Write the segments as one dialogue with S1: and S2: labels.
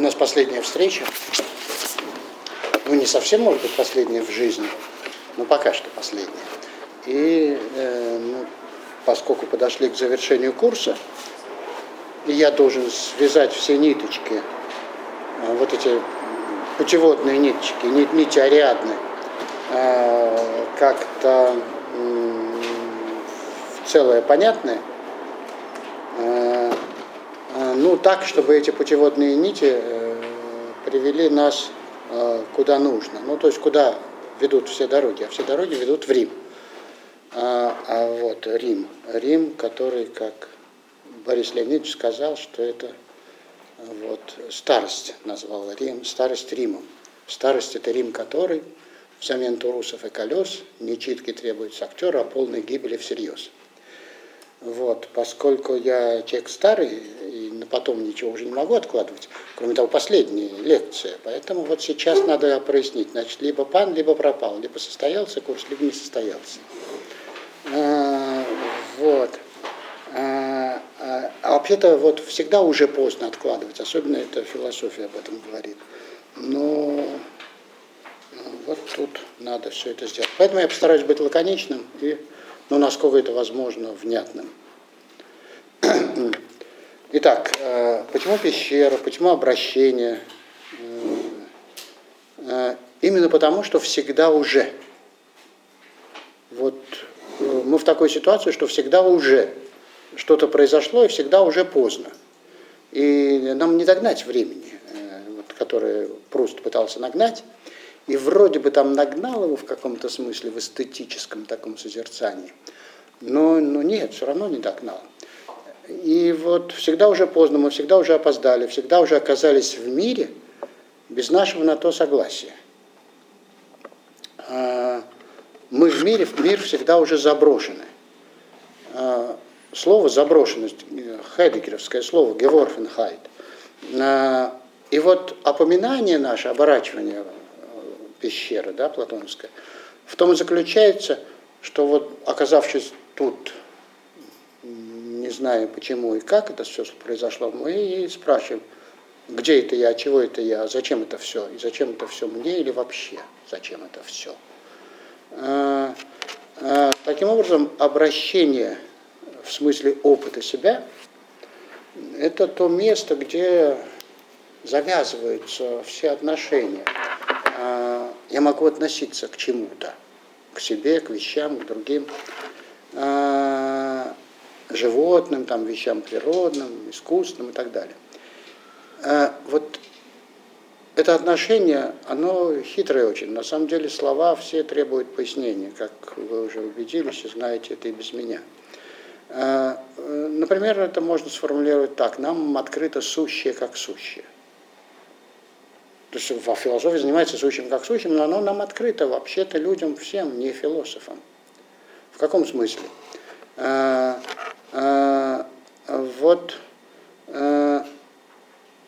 S1: У нас последняя встреча. Ну, не совсем, может быть, последняя в жизни, но пока что последняя. И э, ну, поскольку подошли к завершению курса, и я должен связать все ниточки, э, вот эти путеводные ниточки, нить, нити ариадны, э, как-то э, целое понятное, э, э, ну так, чтобы эти путеводные нити э, привели нас э, куда нужно. Ну то есть куда ведут все дороги, а все дороги ведут в Рим. А, а вот Рим, Рим, который, как Борис Леонидович сказал, что это вот старость назвал Рим, старость Римом. Старость это Рим, который взамен турусов и колес не читки требуется актера, а полной гибели всерьез. Вот, поскольку я человек старый, и потом ничего уже не могу откладывать, кроме того, последняя лекция, поэтому вот сейчас надо прояснить, значит, либо пан, либо пропал, либо состоялся курс, либо не состоялся. А, вот. А, а, а вообще-то вот всегда уже поздно откладывать, особенно эта философия об этом говорит. Но вот тут надо все это сделать. Поэтому я постараюсь быть лаконичным и, ну, насколько это возможно, внятным. Итак, э, почему пещера, почему обращение? Э, э, именно потому, что всегда уже. Вот мы в такой ситуации, что всегда уже что-то произошло, и всегда уже поздно. И нам не догнать времени, которое Пруст пытался нагнать. И вроде бы там нагнал его в каком-то смысле, в эстетическом таком созерцании. Но, но нет, все равно не догнал. И вот всегда уже поздно, мы всегда уже опоздали, всегда уже оказались в мире без нашего на то согласия. А, мы в мире, в мир всегда уже заброшены. А, слово заброшенность, хайдегеровское слово, геворфенхайд. А, и вот опоминание наше, оборачивание пещеры, да, платонская, в том и заключается, что вот оказавшись тут, не зная почему и как это все произошло, мы и спрашиваем, где это я, чего это я, зачем это все, и зачем это все мне или вообще, зачем это все. А, а, таким образом, обращение в смысле опыта себя, это то место, где завязываются все отношения. А, я могу относиться к чему-то, к себе, к вещам, к другим животным, там, вещам природным, искусственным и так далее. А, вот это отношение, оно хитрое очень. На самом деле слова все требуют пояснения, как вы уже убедились и знаете это и без меня. Например, это можно сформулировать так. Нам открыто сущее как сущее. То есть во философии занимается сущим как сущим, но оно нам открыто вообще-то людям всем, не философам. В каком смысле? А, а, вот а,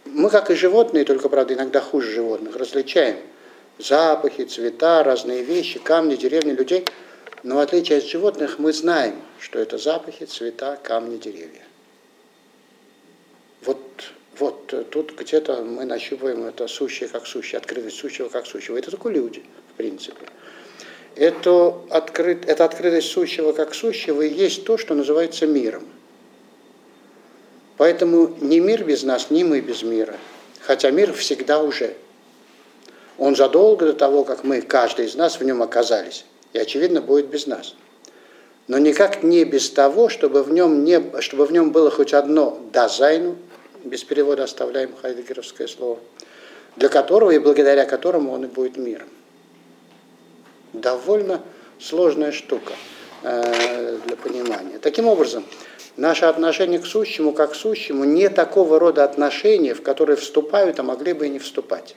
S1: мы, как и животные, только, правда, иногда хуже животных, различаем запахи, цвета, разные вещи, камни, деревни, людей. Но в отличие от животных мы знаем, что это запахи, цвета, камни, деревья. Вот вот э, тут где-то мы нащупываем это сущее как сущее, открытость сущего как сущего. Это только люди, в принципе. Это, открыт, это открытость сущего как сущего и есть то, что называется миром. Поэтому ни мир без нас, ни мы без мира. Хотя мир всегда уже. Он задолго до того, как мы, каждый из нас в нем оказались. И, очевидно, будет без нас. Но никак не без того, чтобы в нем, не, чтобы в нем было хоть одно дазайну, без перевода оставляем хайдегеровское слово, для которого и благодаря которому он и будет миром. Довольно сложная штука э, для понимания. Таким образом, наше отношение к сущему как к сущему не такого рода отношения, в которые вступают, а могли бы и не вступать.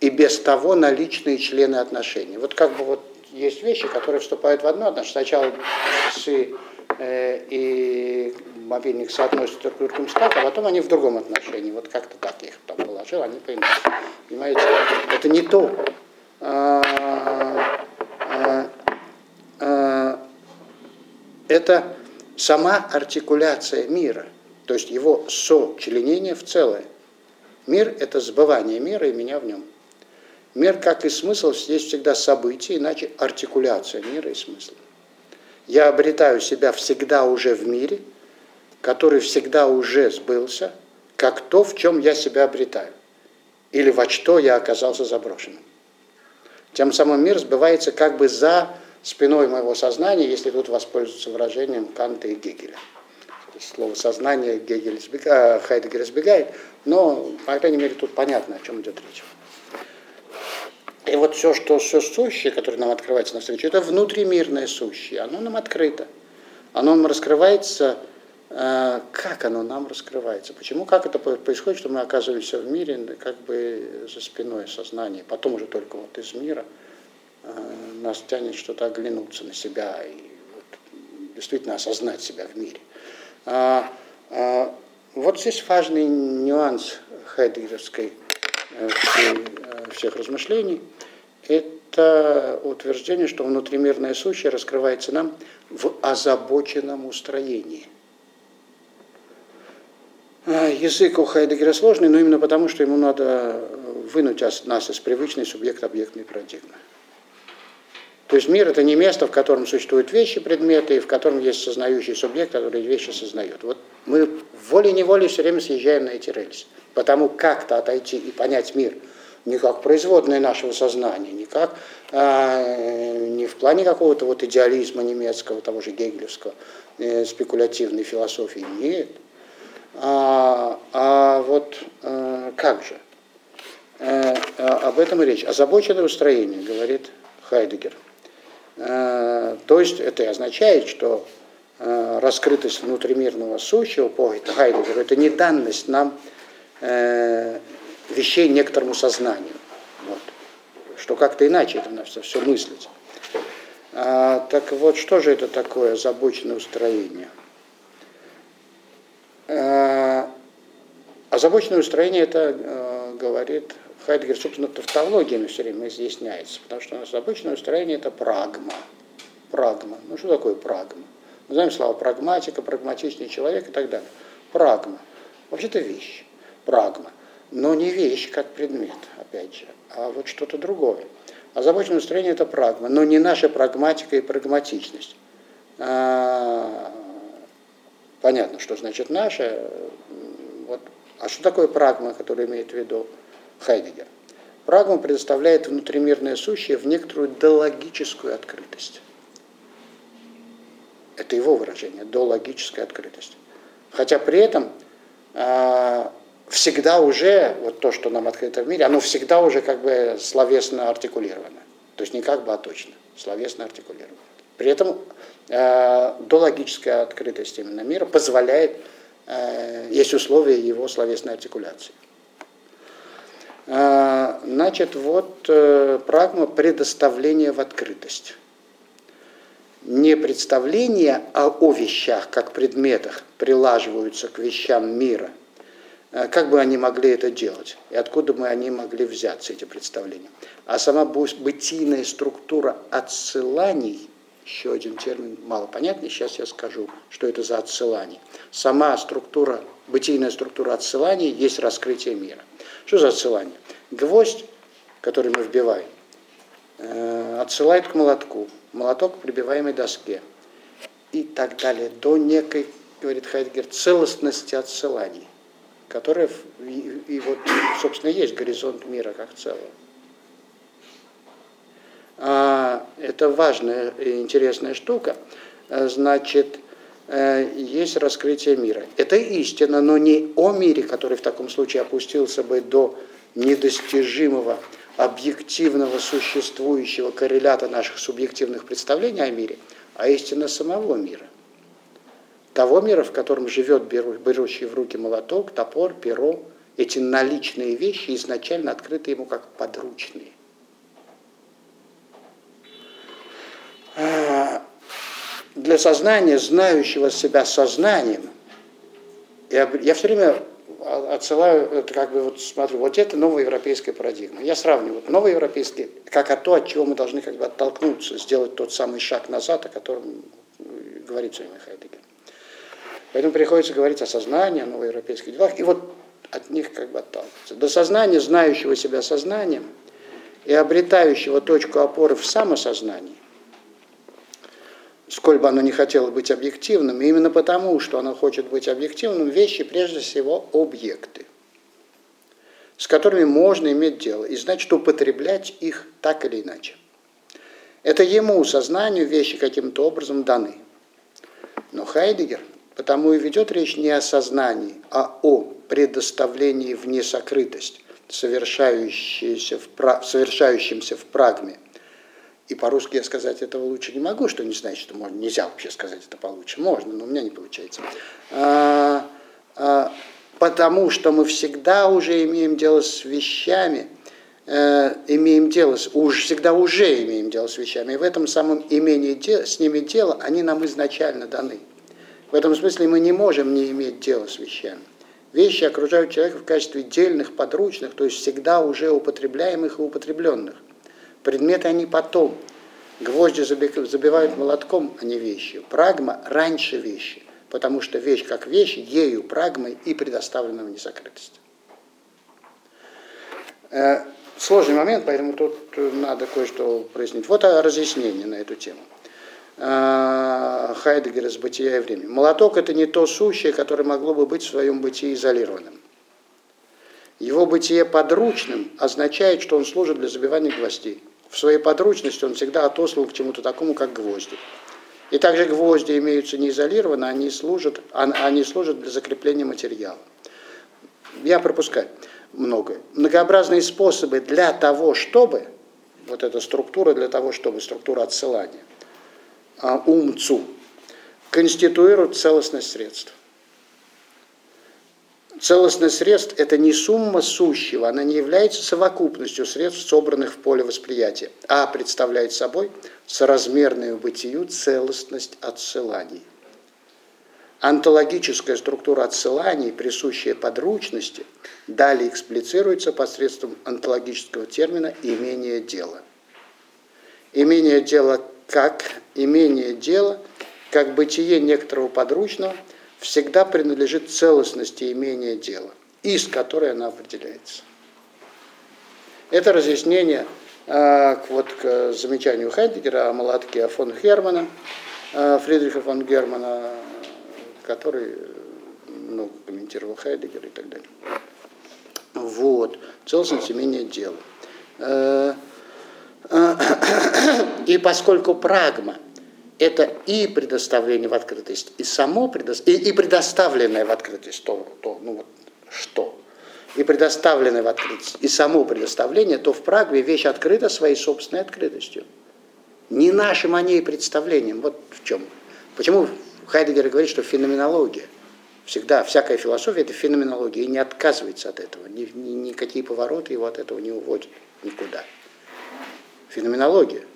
S1: И без того наличные члены отношений. Вот как бы вот есть вещи, которые вступают в одно отношение. Сначала часы э, и мобильник соотносится друг к другу а потом они в другом отношении. Вот как-то так я их там положил, они поймут. Понимаете? Это не то. А, а, а, это сама артикуляция мира, то есть его сочленение в целое. Мир – это сбывание мира и меня в нем. Мир, как и смысл, есть всегда событие, иначе артикуляция мира и смысла. Я обретаю себя всегда уже в мире, который всегда уже сбылся, как то, в чем я себя обретаю, или во что я оказался заброшенным. Тем самым мир сбывается как бы за спиной моего сознания, если тут воспользоваться выражением Канта и Гегеля. Слово сознание Гегель избегает, Хайдегер избегает, но, по крайней мере, тут понятно, о чем идет речь. И вот все, что все сущее, которое нам открывается навстречу, это внутримирное сущее. Оно нам открыто. Оно нам раскрывается, э, как оно нам раскрывается. Почему, как это происходит, что мы оказываемся в мире как бы за спиной сознания. Потом уже только вот из мира э, нас тянет что-то оглянуться на себя и вот, действительно осознать себя в мире. А, а, вот здесь важный нюанс хайдегеровской э, всех размышлений – это утверждение, что внутримирное сущее раскрывается нам в озабоченном устроении. А, язык у Хайдегера сложный, но именно потому, что ему надо вынуть нас из привычной субъект-объектной парадигмы. То есть мир – это не место, в котором существуют вещи, предметы, и в котором есть сознающий субъект, который вещи сознает. Вот мы волей-неволей все время съезжаем на эти рельсы. Потому как-то отойти и понять мир – не как производное нашего сознания, не как а, не в плане какого-то вот идеализма немецкого, того же гегелевского, э, спекулятивной философии, нет. А, а вот а, как же? А, об этом и речь. Озабоченное устроение, говорит Хайдегер. А, то есть это означает, что а, раскрытость внутримирного сущего по Хайдегеру это не данность нам вещей некоторому сознанию. Вот. Что как-то иначе это надо все мыслить. А, так вот, что же это такое озабоченное устроение? А, озабоченное устроение это говорит Хайдгер, собственно, тавтологиями все время изъясняется, потому что озабоченное устроение это прагма. Прагма. Ну что такое прагма? Мы знаем слова прагматика, прагматичный человек и так далее. Прагма. Вообще-то вещь. Прагма но не вещь как предмет, опять же, а вот что-то другое. Озабоченное настроение – это прагма, но не наша прагматика и прагматичность. А, понятно, что значит наша. Вот. А что такое прагма, который имеет в виду Хайдегер? Прагма предоставляет внутримирное сущее в некоторую дологическую открытость. Это его выражение, дологическая открытость. Хотя при этом а, всегда уже, вот то, что нам открыто в мире, оно всегда уже как бы словесно артикулировано. То есть не как бы, а точно, словесно артикулировано. При этом э, дологическая открытость именно мира позволяет, э, есть условия его словесной артикуляции. Э, значит, вот э, прагма предоставления в открытость. Не представление о, о вещах, как предметах, прилаживаются к вещам мира – Э, как бы они могли это делать, и откуда бы они могли взяться, эти представления. А сама бытийная структура отсыланий, еще один термин малопонятный, сейчас я скажу, что это за отсылание. Сама структура, бытийная структура отсыланий есть раскрытие мира. Что за отсылание? Гвоздь, который мы вбиваем, э, отсылает к молотку, молоток прибиваемой доске и так далее, до некой, говорит Хайдгер, целостности отсыланий которая и, и вот, собственно, есть горизонт мира как целого. А, это важная и интересная штука. Значит, есть раскрытие мира. Это истина, но не о мире, который в таком случае опустился бы до недостижимого объективного существующего коррелята наших субъективных представлений о мире, а истина самого мира того мира, в котором живет берущий в руки молоток, топор, перо, эти наличные вещи изначально открыты ему как подручные. Для сознания, знающего себя сознанием, я, я все время отсылаю, как бы вот смотрю, вот это новая европейская парадигма. Я сравниваю вот новая европейская, как о то, от чего мы должны как бы оттолкнуться, сделать тот самый шаг назад, о котором говорит все время Хайдегер. Поэтому приходится говорить о сознании, о новоевропейских делах. И вот от них как бы отталкиваться. До сознания, знающего себя сознанием и обретающего точку опоры в самосознании, сколь бы оно не хотело быть объективным, и именно потому, что оно хочет быть объективным, вещи прежде всего объекты, с которыми можно иметь дело, и значит употреблять их так или иначе. Это ему, сознанию, вещи каким-то образом даны. Но Хайдегер потому и ведет речь не о сознании, а о предоставлении в несокрытость, совершающемся в, прагме, и по-русски я сказать этого лучше не могу, что не значит, что можно, нельзя вообще сказать это получше. Можно, но у меня не получается. А, а, потому что мы всегда уже имеем дело с вещами, э, имеем дело, с, уж, всегда уже имеем дело с вещами. И в этом самом имении де, с ними дело, они нам изначально даны. В этом смысле мы не можем не иметь дела с вещами. Вещи окружают человека в качестве дельных, подручных, то есть всегда уже употребляемых и употребленных. Предметы они потом. Гвозди забивают молотком, а не вещью. Прагма раньше вещи, потому что вещь как вещь, ею, прагмой и предоставлена в несокрытости. Э, сложный момент, поэтому тут надо кое-что прояснить. Вот разъяснение на эту тему. Э, Хайдегер из «Бытия и времени». Молоток – это не то сущее, которое могло бы быть в своем бытии изолированным. Его бытие подручным означает, что он служит для забивания гвоздей в своей подручности он всегда отослан к чему-то такому, как гвозди. И также гвозди имеются не изолированно, они служат, они служат для закрепления материала. Я пропускаю многое. Многообразные способы для того, чтобы, вот эта структура для того, чтобы, структура отсылания, а, умцу, конституируют целостность средств. Целостность средств – это не сумма сущего, она не является совокупностью средств, собранных в поле восприятия, а представляет собой соразмерную бытию целостность отсыланий. Антологическая структура отсыланий, присущая подручности, далее эксплицируется посредством антологического термина «имение дела». Имение дела как имение дела, как бытие некоторого подручного – всегда принадлежит целостности имения дела, из которой она определяется. Это разъяснение э, вот, к замечанию Хайдегера о молотке фон Германа, э, Фридриха фон Германа, который много комментировал Хайдегер и так далее. Вот, целостность имения дела. Э, и поскольку прагма это и предоставление в открытость, и само предо... и, и предоставленное в открытость, то, то, ну вот что, и предоставленное в открытость, и само предоставление, то в Прагве вещь открыта своей собственной открытостью. Не нашим о ней представлением. Вот в чем. Почему Хайдегер говорит, что феноменология, всегда, всякая философия – это феноменология, и не отказывается от этого. Ни, ни, никакие повороты его от этого не уводят никуда. Феноменология –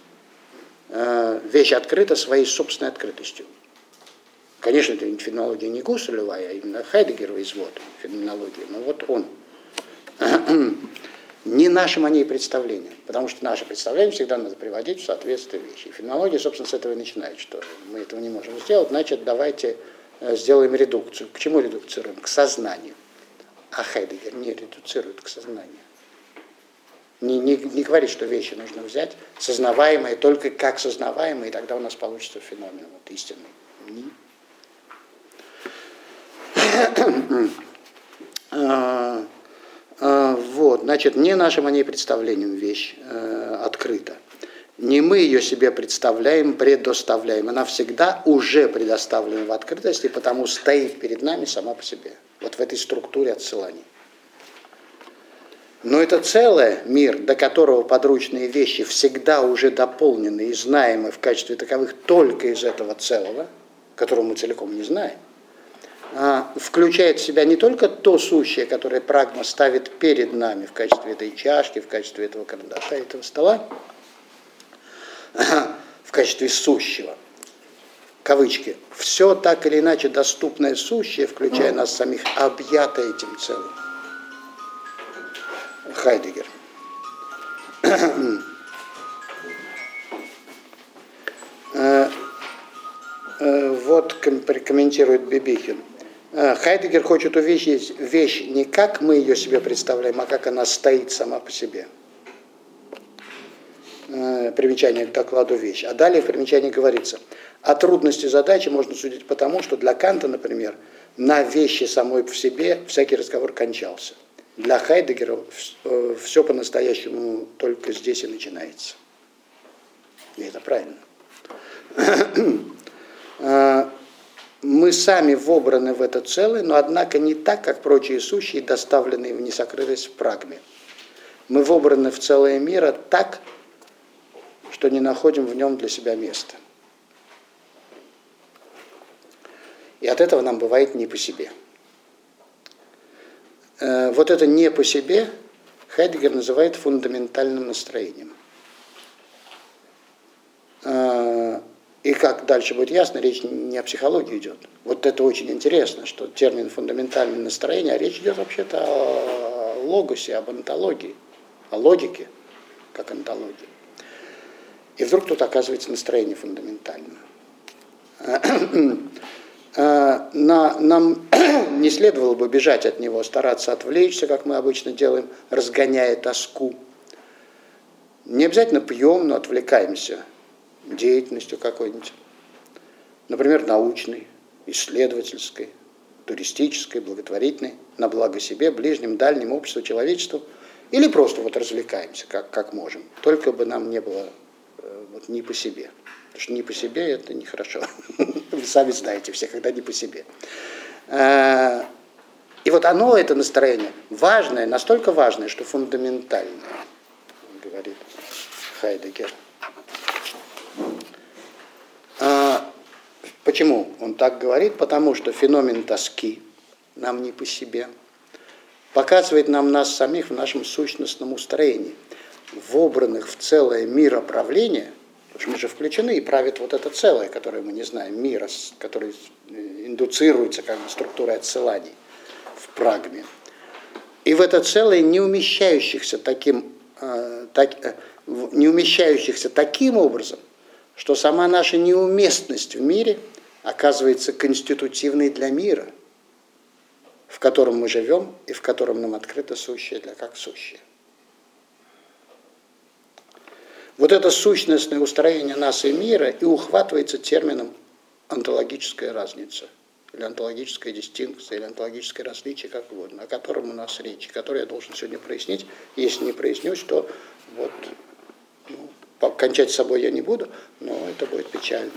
S1: вещь открыта своей собственной открытостью. Конечно, это феноменология не Гусселева, а именно Хайдегерова извод феноменологии, но вот он. Не нашим о ней представлением, потому что наше представление всегда надо приводить в соответствие вещи. Феноменология, собственно, с этого и начинает, что мы этого не можем сделать, значит, давайте э, сделаем редукцию. К чему редуцируем? К сознанию. А Хайдегер не редуцирует к сознанию. Не, не, не говорит, что вещи нужно взять, сознаваемые только как сознаваемые, и тогда у нас получится феномен вот, истинный. А, а, вот, значит, не нашим о ней представлением вещь э, открыта. Не мы ее себе представляем, предоставляем. Она всегда уже предоставлена в открытости, потому стоит перед нами сама по себе. Вот в этой структуре отсыланий. Но это целое мир, до которого подручные вещи всегда уже дополнены и знаемы в качестве таковых только из этого целого, которого мы целиком не знаем, а, включает в себя не только то сущее, которое прагма ставит перед нами в качестве этой чашки, в качестве этого карандаша, этого стола, в качестве сущего, кавычки, все так или иначе доступное сущее, включая нас самих, объято этим целым. Хайдегер. Э, э, вот комментирует Бибихин. Э, Хайдегер хочет увидеть вещь не как мы ее себе представляем, а как она стоит сама по себе. Примечание к докладу вещь. А далее в примечании говорится, о трудности задачи можно судить потому, что для Канта, например, на вещи самой по себе всякий разговор кончался. Для Хайдегера все по-настоящему только здесь и начинается. И это правильно. Э, мы сами вобраны в это целое, но однако не так, как прочие сущие, доставленные в несокрытость в прагме. Мы вобраны в целое мира так, что не находим в нем для себя места. И от этого нам бывает не по себе. Э, вот это не по себе Хайдегер называет фундаментальным настроением. Э, и как дальше будет ясно, речь не о психологии идет. Вот это очень интересно, что термин фундаментальное настроение, а речь идет вообще-то о логосе, об онтологии, о логике, как онтологии. И вдруг тут оказывается настроение фундаментальное. А, на, нам не следовало бы бежать от него, стараться отвлечься, как мы обычно делаем, разгоняя тоску. Не обязательно пьем, но отвлекаемся деятельностью какой-нибудь. Например, научной, исследовательской, туристической, благотворительной, на благо себе, ближним, дальним, обществу, человечеству. Или просто вот развлекаемся, как, как можем. Только бы нам не было э, вот, не по себе. Потому что не по себе это нехорошо. Вы сами знаете все, когда не по себе. Э, и вот оно, это настроение, важное, настолько важное, что фундаментальное, говорит Хайдегер. А, почему он так говорит? Потому что феномен тоски нам не по себе показывает нам нас самих в нашем сущностном устроении, вобранных в целое мироправление, мы же включены и правит вот это целое, которое мы не знаем, мир, который индуцируется как бы структурой отсыланий в прагме. И в это целое не умещающихся таким, э, так, э, не умещающихся таким образом, что сама наша неуместность в мире оказывается конститутивной для мира, в котором мы живем и в котором нам открыто сущее для как сущее. Вот это сущностное устроение нас и мира и ухватывается термином онтологическая разница, или онтологическая дистинкция, или онтологическое различие, как угодно, о котором у нас речь, который я должен сегодня прояснить. Если не прояснюсь, то вот кончать с собой я не буду, но это будет печально.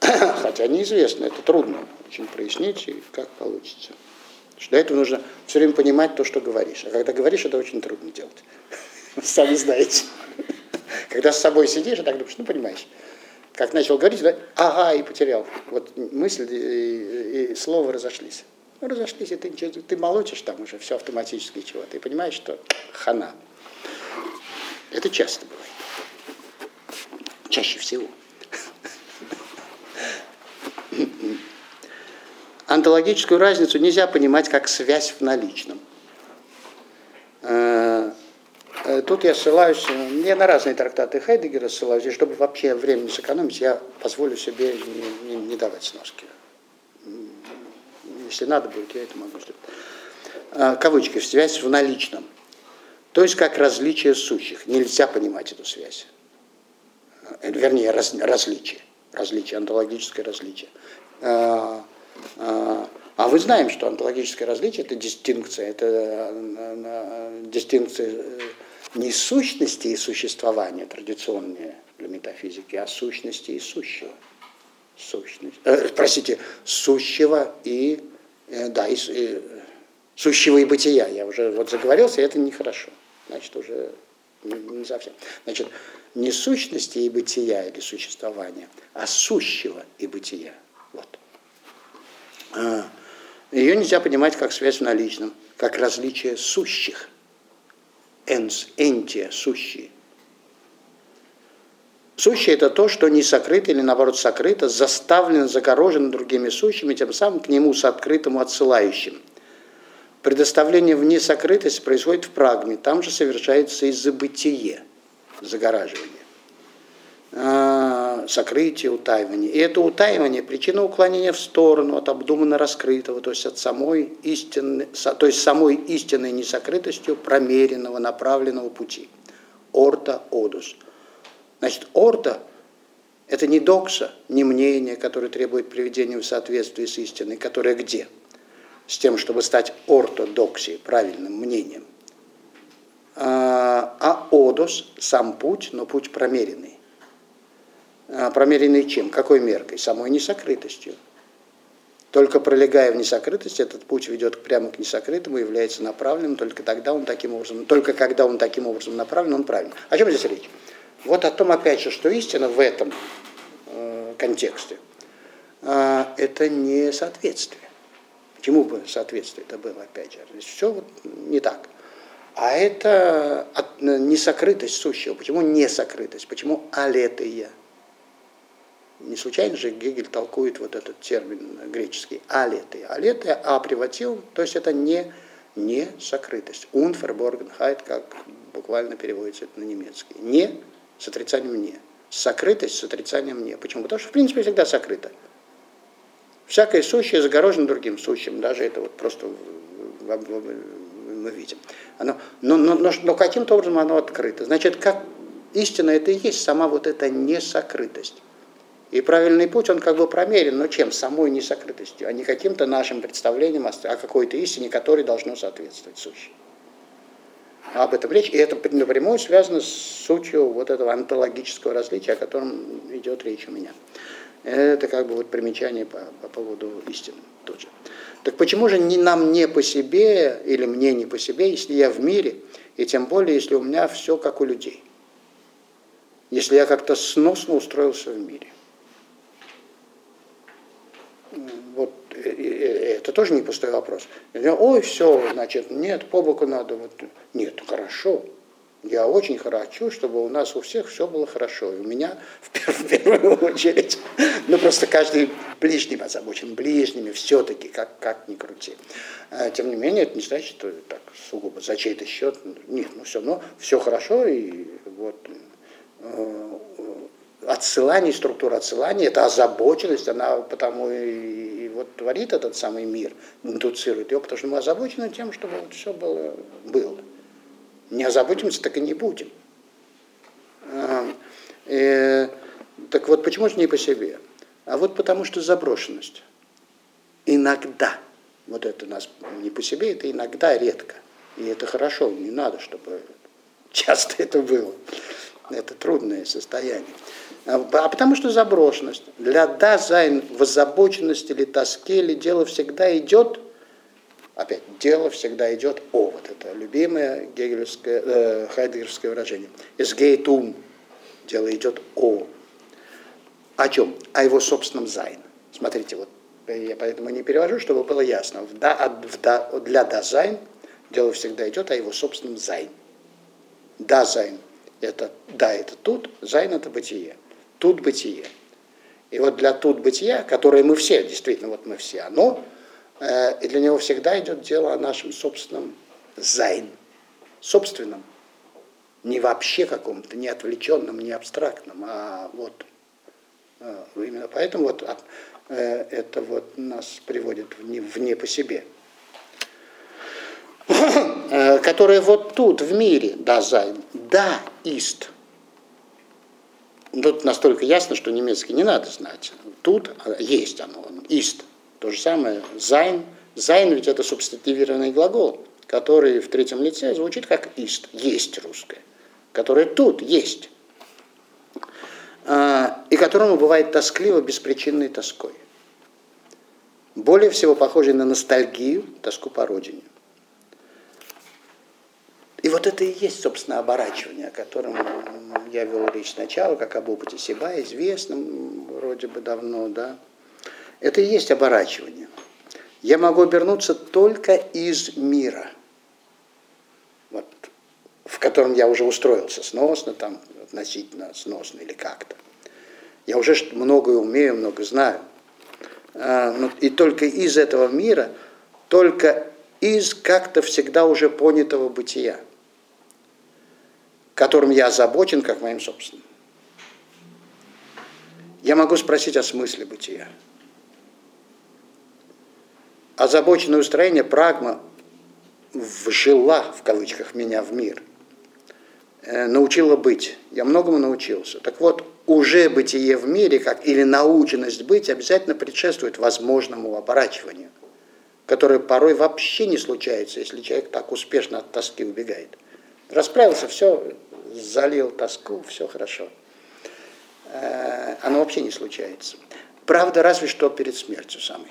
S1: Хотя неизвестно, это трудно очень прояснить, и как получится. что для этого нужно все время понимать то, что говоришь. А когда говоришь, это очень трудно делать. Сами знаете. Когда с собой сидишь, и так думаешь, ну понимаешь. Как начал говорить, да, ага, и потерял. Вот мысль и, и слово разошлись. Ну, разошлись, и ты, ты молотишь там уже все автоматически чего-то. И понимаешь, что хана. Это часто бывает чаще всего. Антологическую разницу нельзя понимать как связь в наличном. Э, э, тут я ссылаюсь, я на разные трактаты Хайдегера ссылаюсь, и чтобы вообще время не сэкономить, я позволю себе не, не, не давать сноски. Если надо будет, я это могу сделать. Э, кавычки, связь в наличном. То есть как различие сущих. Нельзя понимать эту связь. Э, вернее, раз, различие, различие, онтологическое различие. А, мы знаем, что онтологическое различие – это дистинкция, это э, дистинкция э, не сущности и существования, традиционные для метафизики, а сущности и сущего. Сущность, э, простите, сущего и, э, да, и, и, сущего и бытия. Я уже вот заговорился, и это нехорошо. Значит, уже не, не совсем. Значит, не сущности и бытия или существования, а сущего и бытия. Вот. А, Ее нельзя понимать как связь в наличном, как различие сущих. Энс, энтия, сущие. Сущее – это то, что не сокрыто или, наоборот, сокрыто, заставлено, загорожено другими сущими, тем самым к нему с открытому отсылающим. Предоставление вне сокрытости происходит в прагме, там же совершается и забытие – загораживание. Сокрытие, утаивание. И это утаивание – причина уклонения в сторону от обдуманно раскрытого, то есть от самой истины, то есть самой истинной несокрытостью промеренного, направленного пути. Орта одус. Значит, орта – это не докса, не мнение, которое требует приведения в соответствии с истиной, которое где? С тем, чтобы стать ортодоксией, правильным мнением. А, а одус – сам путь, но путь промеренный промеренный чем? Какой меркой? Самой несокрытостью. Только пролегая в несокрытость, этот путь ведет прямо к несокрытому, является направленным, только тогда он таким образом, только когда он таким образом направлен, он правильный. О чем здесь речь? Вот о том, опять же, что истина в этом э, контексте э, это не соответствие. Чему бы соответствие это было, опять же? Здесь все вот не так. А это от, несокрытость сущего. Почему несокрытость? Почему алетия? Не случайно же Гегель толкует вот этот термин греческий алеты. Алеты а приватил, то есть это не, не сокрытость. Unverborgenheit, как буквально переводится это на немецкий. Не с отрицанием не. Сокрытость с отрицанием не. Почему? Потому что в принципе всегда сокрыто. Всякое сущее загорожено другим сущим. Даже это вот просто мы видим. Оно, но, но, но, но каким-то образом оно открыто. Значит, как истина это и есть сама вот эта несокрытость. И правильный путь, он как бы промерен, но чем? Самой несокрытостью, а не каким-то нашим представлением о какой-то истине, которой должно соответствовать сущей. Об этом речь, и это напрямую связано с сутью вот этого онтологического различия, о котором идет речь у меня. Это как бы вот примечание по, по поводу истины тоже. Так почему же не нам не по себе, или мне не по себе, если я в мире, и тем более, если у меня все как у людей? Если я как-то сносно устроился в мире. вот это тоже не пустой вопрос. Ой, все, значит, нет, по боку надо. Вот. Нет, хорошо. Я очень хочу, чтобы у нас у всех все было хорошо. И у меня в первую очередь, ну просто каждый ближним озабочен, ближними все-таки, как, как ни крути. А, тем не менее, это не значит, что так сугубо за чей-то счет. Нет, ну все равно все хорошо, и вот отсылание, структура отсылания, это озабоченность, она потому и, и вот творит этот самый мир, индуцирует его, потому что мы озабочены тем, чтобы вот все было, было. Не озаботимся, так и не будем. А, э, так вот, почему же не по себе? А вот потому что заброшенность. Иногда. Вот это нас не по себе, это иногда, редко. И это хорошо, не надо, чтобы часто это было. Это трудное состояние. А, а потому что заброшенность. Для Dasein в озабоченности или тоске или дело всегда идет, опять, дело всегда идет о, вот это любимое гегельское, э, хайдеггеровское выражение. Es geht um, дело идет о. О чем? О его собственном Sein. Смотрите, вот я поэтому не перевожу, чтобы было ясно. В Da, в Da, для Dasein дело всегда идет о его собственном Sein. Dasein – это da, это тут, зайн – это бытие тут бытие. И вот для тут бытия, которое мы все, действительно, вот мы все, оно, э, и для него всегда идет дело о нашем собственном Sein, собственном, не вообще каком-то, не отвлеченном, не абстрактном, а вот э, именно поэтому вот э, это вот нас приводит в не, в не по себе. Э, которое вот тут, в мире, da, Sein, da, ist – Тут настолько ясно, что немецкий не надо знать. Тут есть оно, ist. То же самое Sein. Sein ведь это субстантивированный глагол, который в третьем лице звучит как ist, есть русское, которое тут есть, а, и которому бывает тоскливо беспричинной тоской. Более всего похожей на ностальгию, тоску по родине. И вот это и есть, собственно, оборачивание, о котором я вел речь сначала, как об опыте Сиба, известном вроде бы давно, да. Это и есть оборачивание. Я могу обернуться только из мира, вот, в котором я уже устроился сносно, там, относительно сносно или как-то. Я уже многое умею, много знаю. А, ну, и только из этого мира, только из как-то всегда уже понятого бытия которым я озабочен, как моим собственным. я могу спросить о смысле бытия. Озабоченное устроение прагма вжила, в кавычках, меня в мир, э, научила быть. Я многому научился. Так вот, уже бытие в мире, как или наученность быть, обязательно предшествует возможному оборачиванию, которое порой вообще не случается, если человек так успешно от тоски убегает. Расправился, все, залил тоску, все хорошо. Э, оно вообще не случается. Правда, разве что перед смертью самой.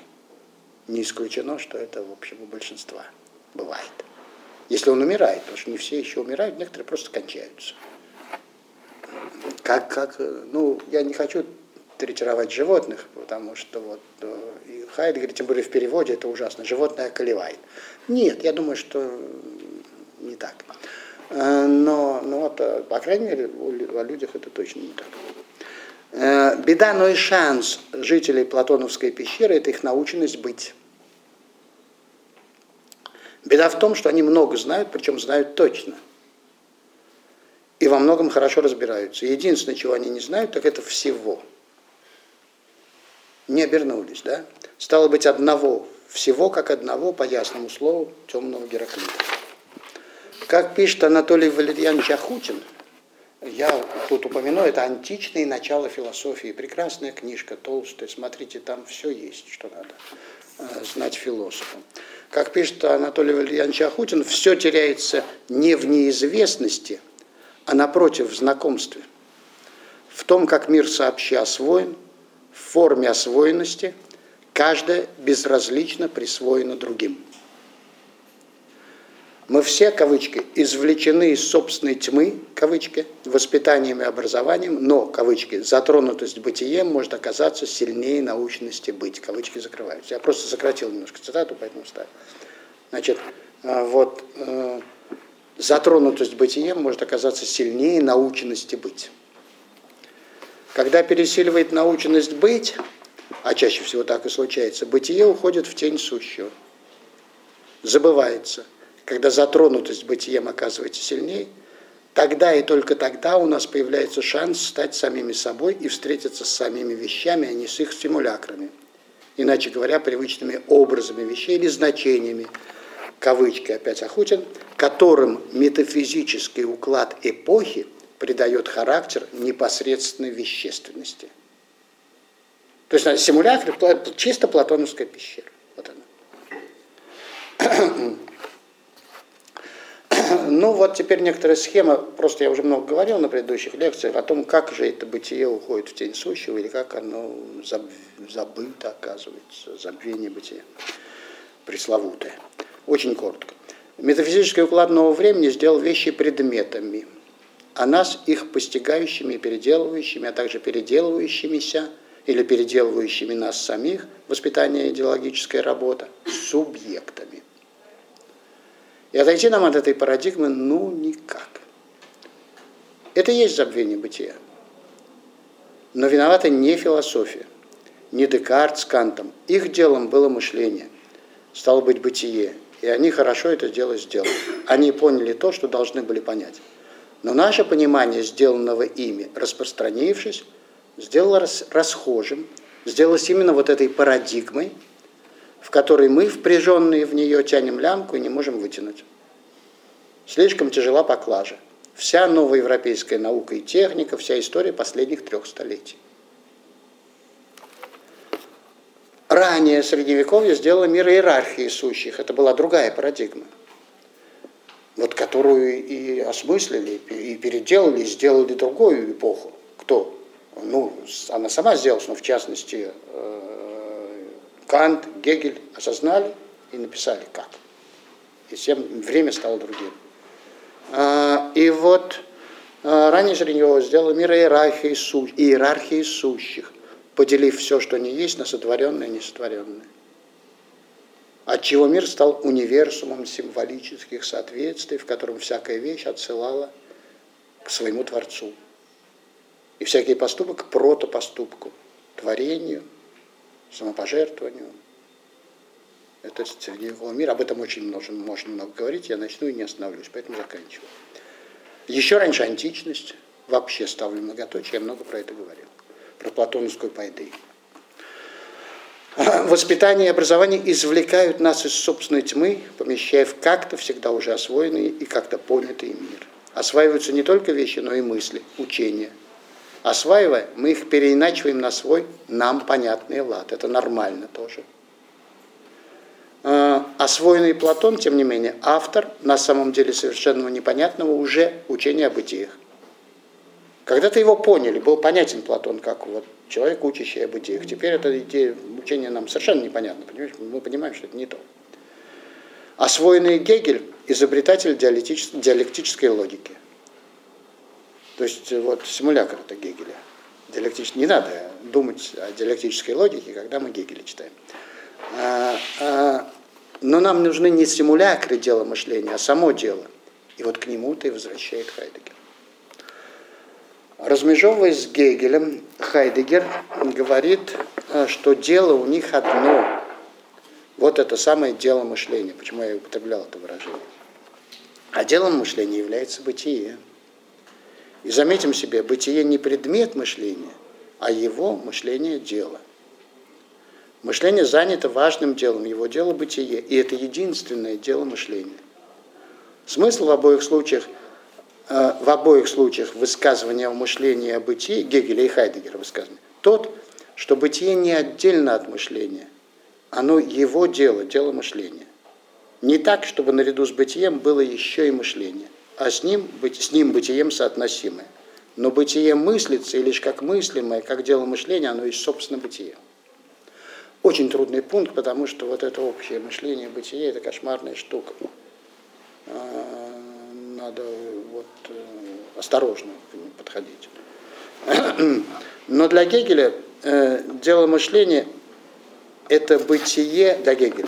S1: Не исключено, что это, в общем, у большинства бывает. Если он умирает, потому что не все еще умирают, некоторые просто кончаются. Как, как, ну, я не хочу третировать животных, потому что вот э, Хайдегер, тем более в переводе, это ужасно, животное околевает. Нет, я думаю, что не так. Э, но, но вот, э, по крайней мере, о людях это точно не так. Беда, но и шанс жителей Платоновской пещеры – это их наученность быть. Беда в том, что они много знают, причем знают точно. И во многом хорошо разбираются. Единственное, чего они не знают, так это всего. Не обернулись, да? Стало быть, одного, всего как одного, по ясному слову, темного Гераклита. Как пишет Анатолий Валерьянович Ахутин, я тут упомяну, это античные начало философии. Прекрасная книжка, толстая, смотрите, там все есть, что надо э, знать философу. Как пишет Анатолий Валерьянович Ахутин, все теряется не в неизвестности, а напротив в знакомстве. В том, как мир сообща освоен, в форме освоенности, каждая безразлично присвоена другим. Мы все, кавычки, извлечены из собственной тьмы, кавычки, воспитанием и образованием, но, кавычки, затронутость бытием может оказаться сильнее научности быть, кавычки закрываются. Я просто сократил немножко цитату, поэтому ставил. Значит, э, вот, э, затронутость бытием может оказаться сильнее наученности быть. Когда пересиливает наученность быть, а чаще всего так и случается, бытие уходит в тень сущего, забывается – когда затронутость бытием оказывается сильнее, тогда и только тогда у нас появляется шанс стать самими собой и встретиться с самими вещами, а не с их стимулякрами. Иначе говоря, привычными образами вещей или значениями, кавычки опять Ахутин, которым метафизический уклад эпохи придает характер непосредственной вещественности. То есть симулякр – чисто платоновская пещера. Вот она. Ну вот теперь некоторая схема, просто я уже много говорил на предыдущих лекциях о том, как же это бытие уходит в тень сущего, или как оно забыто оказывается, забвение бытия, пресловутое. Очень коротко. Метафизический уклад нового времени сделал вещи предметами, а нас их постигающими и переделывающими, а также переделывающимися или переделывающими нас самих, воспитание идеологическая работа, субъектами. И отойти нам от этой парадигмы ну никак. Это и есть забвение бытия. Но виновата не философия, не Декарт с Кантом. Их делом было мышление, стало быть бытие. И они хорошо это дело сделали. Они поняли то, что должны были понять. Но наше понимание сделанного ими, распространившись, сделало расхожим, сделалось именно вот этой парадигмой, в которой мы, впряженные в нее, тянем лямку и не можем вытянуть. Слишком тяжела поклажа. Вся новоевропейская наука и техника, вся история последних трех столетий. Ранее Средневековье сделало мир иерархии сущих. Это была другая парадигма. Вот которую и осмыслили, и переделали, и сделали другую эпоху. Кто? Ну, она сама сделалась, но в частности э, Кант, Гегель осознали и написали как. И всем время стало другим. А, и вот а, ранее Жиренева сделал мир иерархии, су, иерархии сущих, поделив все, что не есть, на сотворенное и несотворенное. Отчего мир стал универсумом символических соответствий, в котором всякая вещь отсылала к своему Творцу. И всякий поступок к протопоступку, творению – самопожертвованию. Это средневековый мир. Об этом очень можно, можно много говорить. Я начну и не остановлюсь, поэтому заканчиваю. Еще раньше античность. Вообще ставлю многоточие, я много про это говорил. про платоновскую пайды. Воспитание и образование извлекают нас из собственной тьмы, помещая в как-то всегда уже освоенный и как-то понятый мир. Осваиваются не только вещи, но и мысли, учения. Осваивая, мы их переиначиваем на свой нам понятный лад. Это нормально тоже. А, освоенный Платон, тем не менее, автор на самом деле совершенно непонятного уже учения о бытиях. Когда-то его поняли, был понятен Платон как вот человек, учащий об идеях. Теперь эта идея учения нам совершенно непонятна. Понимаешь? Мы понимаем, что это не то. Освоенный Гегель – изобретатель диалектической логики. То есть вот симулятор это Гегеля. Диалектич... Не надо думать о диалектической логике, когда мы Гегеля читаем. А, а, но нам нужны не симулякры дела мышления, а само дело. И вот к нему-то и возвращает Хайдегер. Размежевываясь с Гегелем, Хайдегер говорит, э, что дело у них одно. Вот это самое дело мышления. Почему я употреблял это выражение? А делом мышления является бытие. И заметим себе, бытие не предмет мышления, а его мышление – дело. Мышление занято важным делом, его дело – бытие, и это единственное дело мышления. Смысл в обоих случаях – Э, в обоих случаях высказывания о мышлении о бытии, Гегеля и Хайдегера высказывания, тот, что бытие не отдельно от мышления, оно его дело, дело мышления. Не так, чтобы наряду с бытием было еще и мышление, а с ним, с ним бытием соотносимое. Но бытие мыслится, и лишь как мыслимое, как дело мышления, оно и собственно бытие. Очень трудный пункт, потому что вот это общее мышление, бытие – это кошмарная штука. А, надо вот, э, осторожно к ним подходить. Но для Гегеля э, дело мышления – это бытие для Гегеля,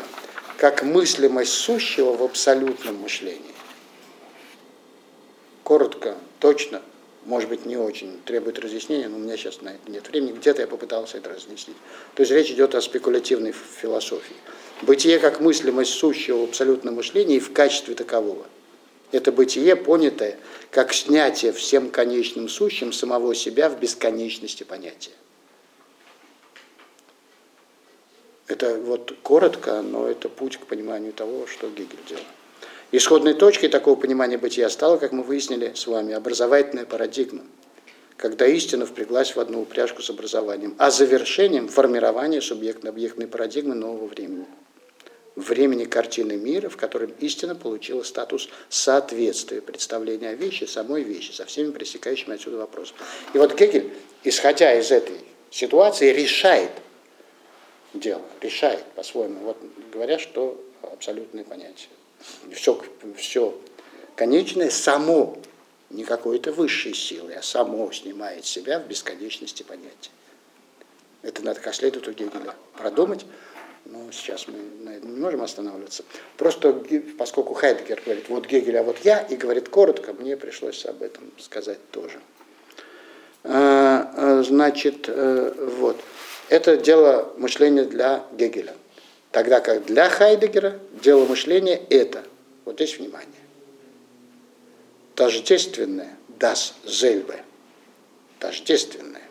S1: как мыслимость сущего в абсолютном мышлении. Коротко, точно, может быть, не очень требует разъяснения, но у меня сейчас на это нет времени. Где-то я попытался это разъяснить. То есть речь идет о спекулятивной философии. Бытие как мыслимость сущего в абсолютном мышлении в качестве такового – это бытие, понятое как снятие всем конечным сущим самого себя в бесконечности понятия. Это вот коротко, но это путь к пониманию того, что Гегель делал. Исходной точкой такого понимания бытия стала, как мы выяснили с вами, образовательная парадигма, когда истина впряглась в одну упряжку с образованием, а завершением формирования субъектно-объектной парадигмы нового времени времени картины мира, в котором истина получила статус соответствия представления о вещи, самой вещи, со всеми пресекающими отсюда вопросами. И вот Гегель, исходя из этой ситуации, решает дело, решает по-своему. Вот говорят, что абсолютное понятие. Все, все конечное само, не какой-то высшей силы, а само снимает себя в бесконечности понятия. Это надо как следует у Гегеля продумать. Но ну, сейчас мы на этом не можем останавливаться. Просто поскольку Хайдгер говорит, вот Гегель, а вот я, и говорит коротко, мне пришлось об этом сказать тоже. А, а, значит, э, вот. Это дело мышления для Гегеля. Тогда как для Хайдегера дело мышления это, вот здесь внимание, тождественное, das selbe, тождественное.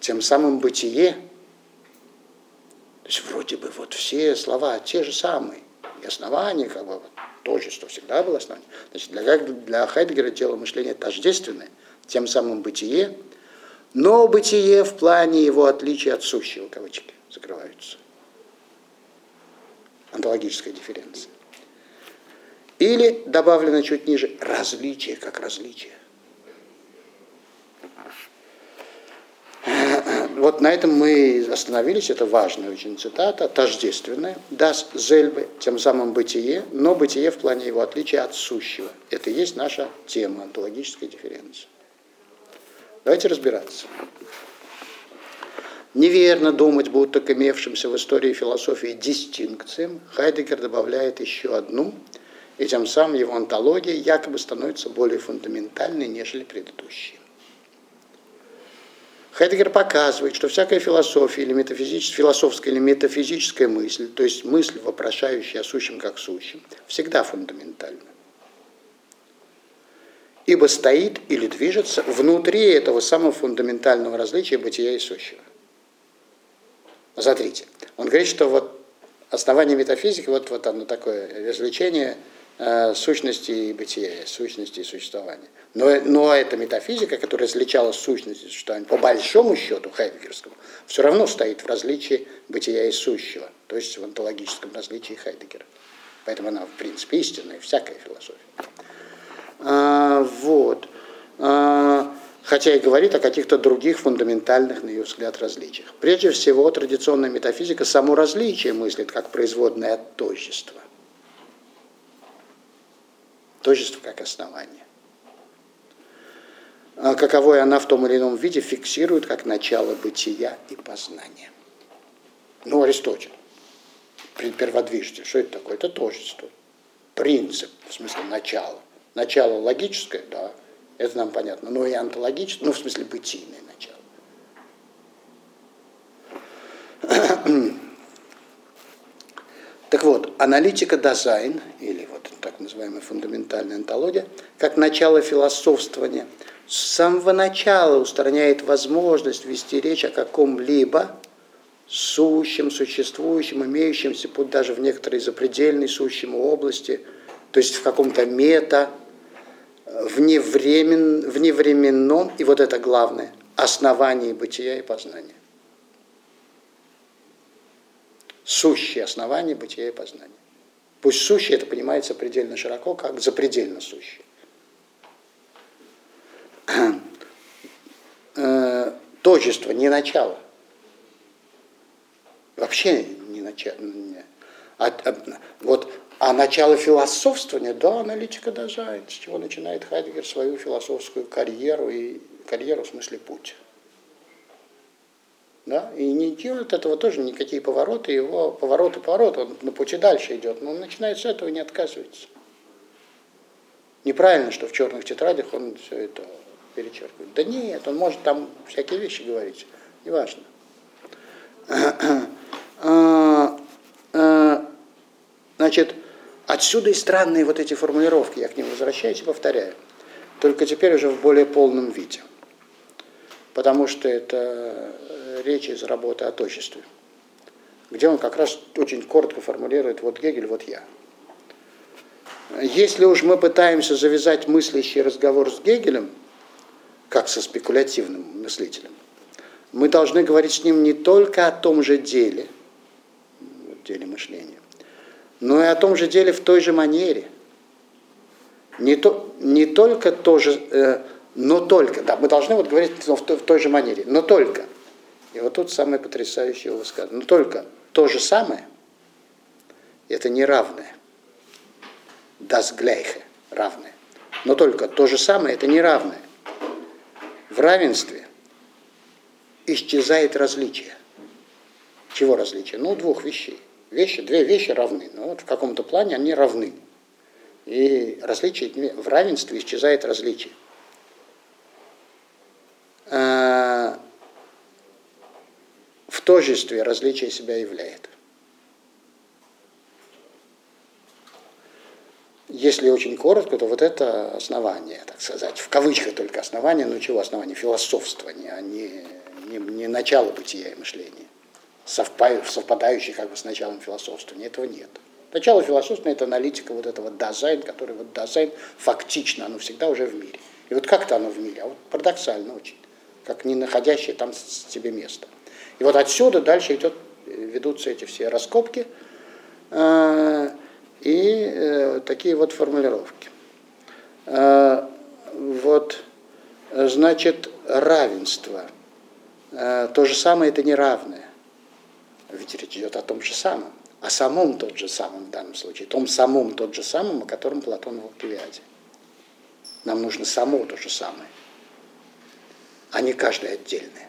S1: Тем самым бытие – то есть вроде бы вот все слова те же самые. И основания, как бы, вот, тожество всегда было основание. Значит, для, для Хайдгера дело мышления тождественное, тем самым бытие, но бытие в плане его отличия от сущего, кавычки, закрываются. Онтологическая дифференция. Или, добавлено чуть ниже, различие как различие. вот на этом мы остановились, это важная очень цитата, тождественная, даст зельбы, тем самым бытие, но бытие в плане его отличия от сущего. Это и есть наша тема онтологической дифференции. Давайте разбираться. Неверно думать, будто к имевшимся в истории философии дистинкциям Хайдегер добавляет еще одну, и тем самым его онтология якобы становится более фундаментальной, нежели предыдущие. Хайдегер показывает, что всякая философия или метафизическая, философская или метафизическая мысль, то есть мысль, вопрошающая о сущем как сущем, всегда фундаментальна. ибо стоит или движется внутри этого самого фундаментального различия бытия и сущего. Смотрите, он говорит, что вот основание метафизики, вот, вот оно такое развлечение э, сущности и бытия, сущности и существования. Но, но эта метафизика, которая различала сущность и существование, по большому счету хайдегерскому, все равно стоит в различии бытия и сущего, то есть в онтологическом различии Хайдегера. Поэтому она, в принципе, истинная, всякая философия. А, вот. А, хотя и говорит о каких-то других фундаментальных, на ее взгляд, различиях. Прежде всего, традиционная метафизика само различие мыслит как производное от тождества. Тождество как основание. А каковое она в том или ином виде фиксирует как начало бытия и познания. Ну, Аристотель, перводвижитель, что это такое? Это тождество. Принцип, в смысле начало. Начало логическое, да, это нам понятно, но и онтологическое, ну, в смысле бытийное начало. Так вот, аналитика дизайн, или вот так называемая фундаментальная онтология, как начало философствования – с самого начала устраняет возможность вести речь о каком-либо сущем, существующем, имеющемся, путь даже в некоторой запредельной сущему области, то есть в каком-то мета, вневремен, вневременном, и вот это главное, основании бытия и познания. Сущее основание бытия и познания. Пусть сущее это понимается предельно широко, как запредельно сущее. э, тожество, не начало. Вообще не начало. А, а, вот, а начало философствования, да, аналитика даже, с чего начинает Хайдегер свою философскую карьеру, и карьеру в смысле путь. Да? И не делает этого тоже никакие повороты, его повороты, повороты, он на пути дальше идет, но он начинает с этого и не отказывается. Неправильно, что в черных тетрадях он все это перечеркивать. Да нет, он может там всякие вещи говорить, неважно. А, а, значит, отсюда и странные вот эти формулировки, я к ним возвращаюсь и повторяю. Только теперь уже в более полном виде. Потому что это речь из работы о тождестве, где он как раз очень коротко формулирует вот Гегель, вот я. Если уж мы пытаемся завязать мыслящий разговор с Гегелем, как со спекулятивным мыслителем. Мы должны говорить с ним не только о том же деле, деле мышления, но и о том же деле в той же манере. Не, то, не только то же, э, но только, да, мы должны вот говорить в, в той же манере, но только. И вот тут самое потрясающее его сказано. Но только то же самое, это не равное. Das gleiche, равное. Но только то же самое, это не равное в равенстве исчезает различие. Чего различие? Ну, двух вещей. Вещи, две вещи равны. Но вот в каком-то плане они равны. И различие, в равенстве исчезает различие. А, в тожестве различие себя являет. Если очень коротко, то вот это основание, так сказать, в кавычках только основание, но чего основание? Философствование, а не, не, не начало бытия и мышления, совпадающее как бы с началом философствования. Этого нет. Начало философствования – это аналитика вот этого дизайн, который вот дизайн фактично, оно всегда уже в мире. И вот как-то оно в мире, а вот парадоксально очень, как не находящее там себе место. И вот отсюда дальше идет, ведутся эти все раскопки, э, и э, такие вот формулировки. Э, вот, значит, равенство. Э, то же самое это неравное. Ведь речь идет о том же самом. О самом тот же самом в данном случае. Том самом тот же самом, о котором Платон в Алкивиаде. Нам нужно само то же самое, а не каждое отдельное.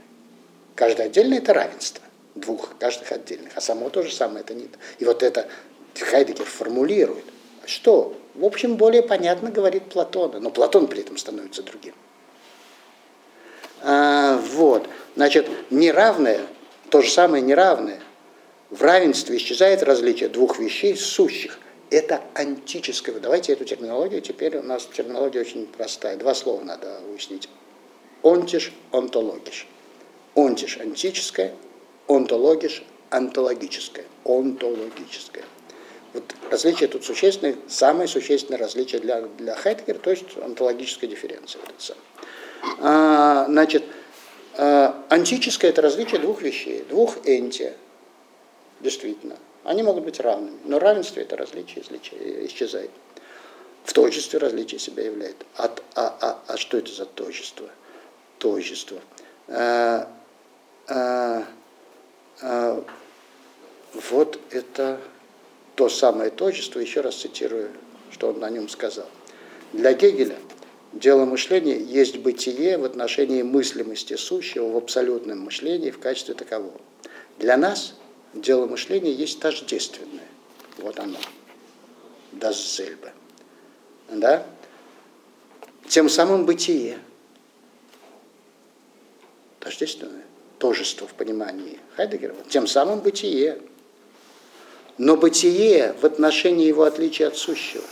S1: Каждое отдельное это равенство двух, каждых отдельных. А само то же самое это нет. И вот это Хайдегер формулирует, что, в общем, более понятно говорит Платона, но Платон при этом становится другим. А, вот, значит, неравное, то же самое неравное. В равенстве исчезает различие двух вещей сущих. это антическое. Давайте эту терминологию, теперь у нас терминология очень простая. Два слова надо уяснить. Онтиш, онтологиш. Онтиш – антическое, онтологиш – онтологическое. Онтологическое. Вот различие тут существенное, самое существенное различие для, для Хайдегера, то есть онтологическая дифференция. А, значит, а, антическое – это различие двух вещей, двух энти, действительно. Они могут быть равными, но равенство это различие исчезает. В тождестве различие себя являет. А, а, а, а что это за тожество? Тожество. А, а, а, вот это то самое тожество, еще раз цитирую, что он на нем сказал. Для Гегеля дело мышления есть бытие в отношении мыслимости сущего в абсолютном мышлении в качестве такового. Для нас дело мышления есть тождественное. Вот оно. Даззельбе. Да? Тем самым бытие. Тождественное. Тожество в понимании Хайдегера. Тем самым бытие. Но бытие в отношении его отличия от сущего.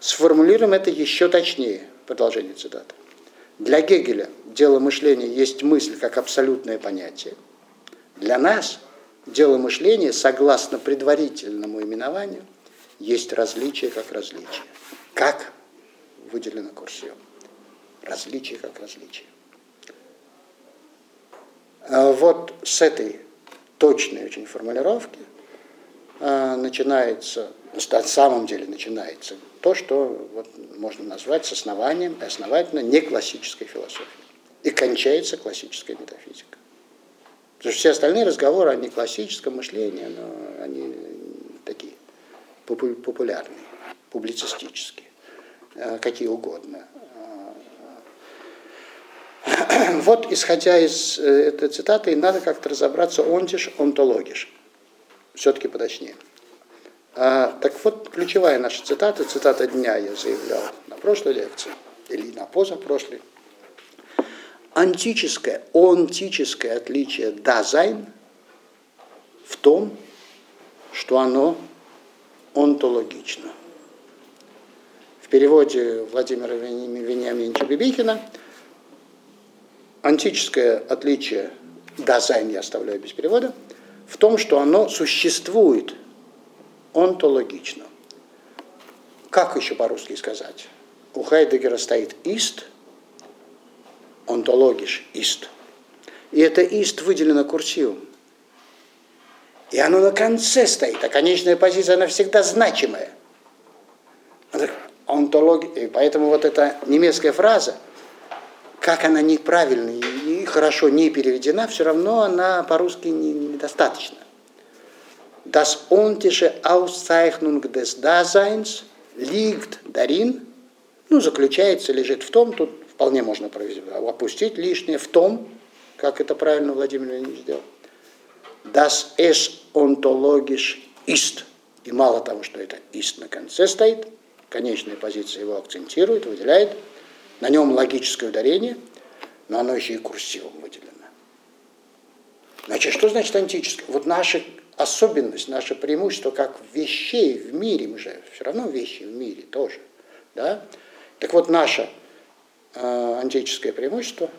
S1: Сформулируем это еще точнее. Продолжение цитаты. Для Гегеля дело мышления есть мысль как абсолютное понятие. Для нас дело мышления, согласно предварительному именованию, есть различие как различие. Как выделено курсивом. Различие как различие. А вот с этой точной очень формулировки а, начинается, на самом деле начинается то, что вот можно назвать с основанием и основательно не классической философией. И кончается классическая метафизика. Потому что все остальные разговоры о неклассическом мышлении, но они такие популярные, публицистические, э, какие угодно. Вот, исходя из э, этой цитаты, надо как-то разобраться ontisch, ontologisch. Все-таки поточнее. А, так вот, ключевая наша цитата, цитата дня я заявлял на прошлой лекции, или на позапрошлой. Антическое, онтическое отличие дазайн в том, что оно онтологично. В переводе Владимира Вениаминовича Бибихина антическое отличие дазайн я оставляю без перевода, в том, что оно существует – онтологично. Как еще по-русски сказать? У Хайдегера стоит ist, ontologisch ist. И это ist выделено курсивом. И оно на конце стоит, а конечная позиция, она всегда значимая. Онтолог... И поэтому вот эта немецкая фраза, как она неправильно и хорошо не переведена, все равно она по-русски недостаточно. Das ontische Auszeichnung des Daseins liegt darin, ну, заключается, лежит в том, тут вполне можно опустить лишнее, в том, как это правильно Владимир Леонидович сделал, das es ontologisch ist. И мало того, что это ist на конце стоит, конечная позиция его акцентирует, выделяет, на нем логическое ударение, но оно еще и курсивом выделено. Значит, что значит антическое? Вот наши особенность, наше преимущество как вещей в мире, мы же все равно вещи в мире тоже. Да? Так вот, наше э, антическое преимущество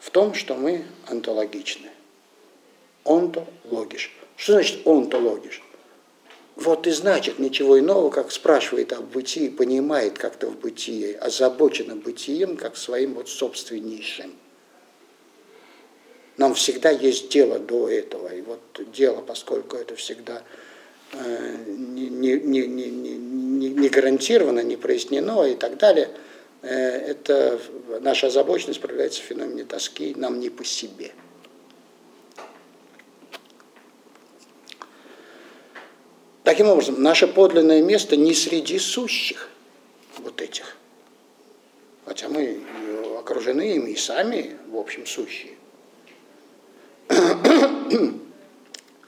S1: в том, что мы онтологичны. Онтологиш. Что значит онтологиш? Вот и значит ничего иного, как спрашивает о бытии, понимает как-то в бытии, озабочено бытием, как своим вот собственнейшим. Нам всегда есть дело до этого. И вот дело, поскольку это всегда э, не, не, не, не, не гарантировано, не прояснено и так далее, э, это наша озабоченность проявляется в феномене тоски, нам не по себе. Таким образом, наше подлинное место не среди сущих вот этих, хотя мы окружены ими и сами, в общем, сущие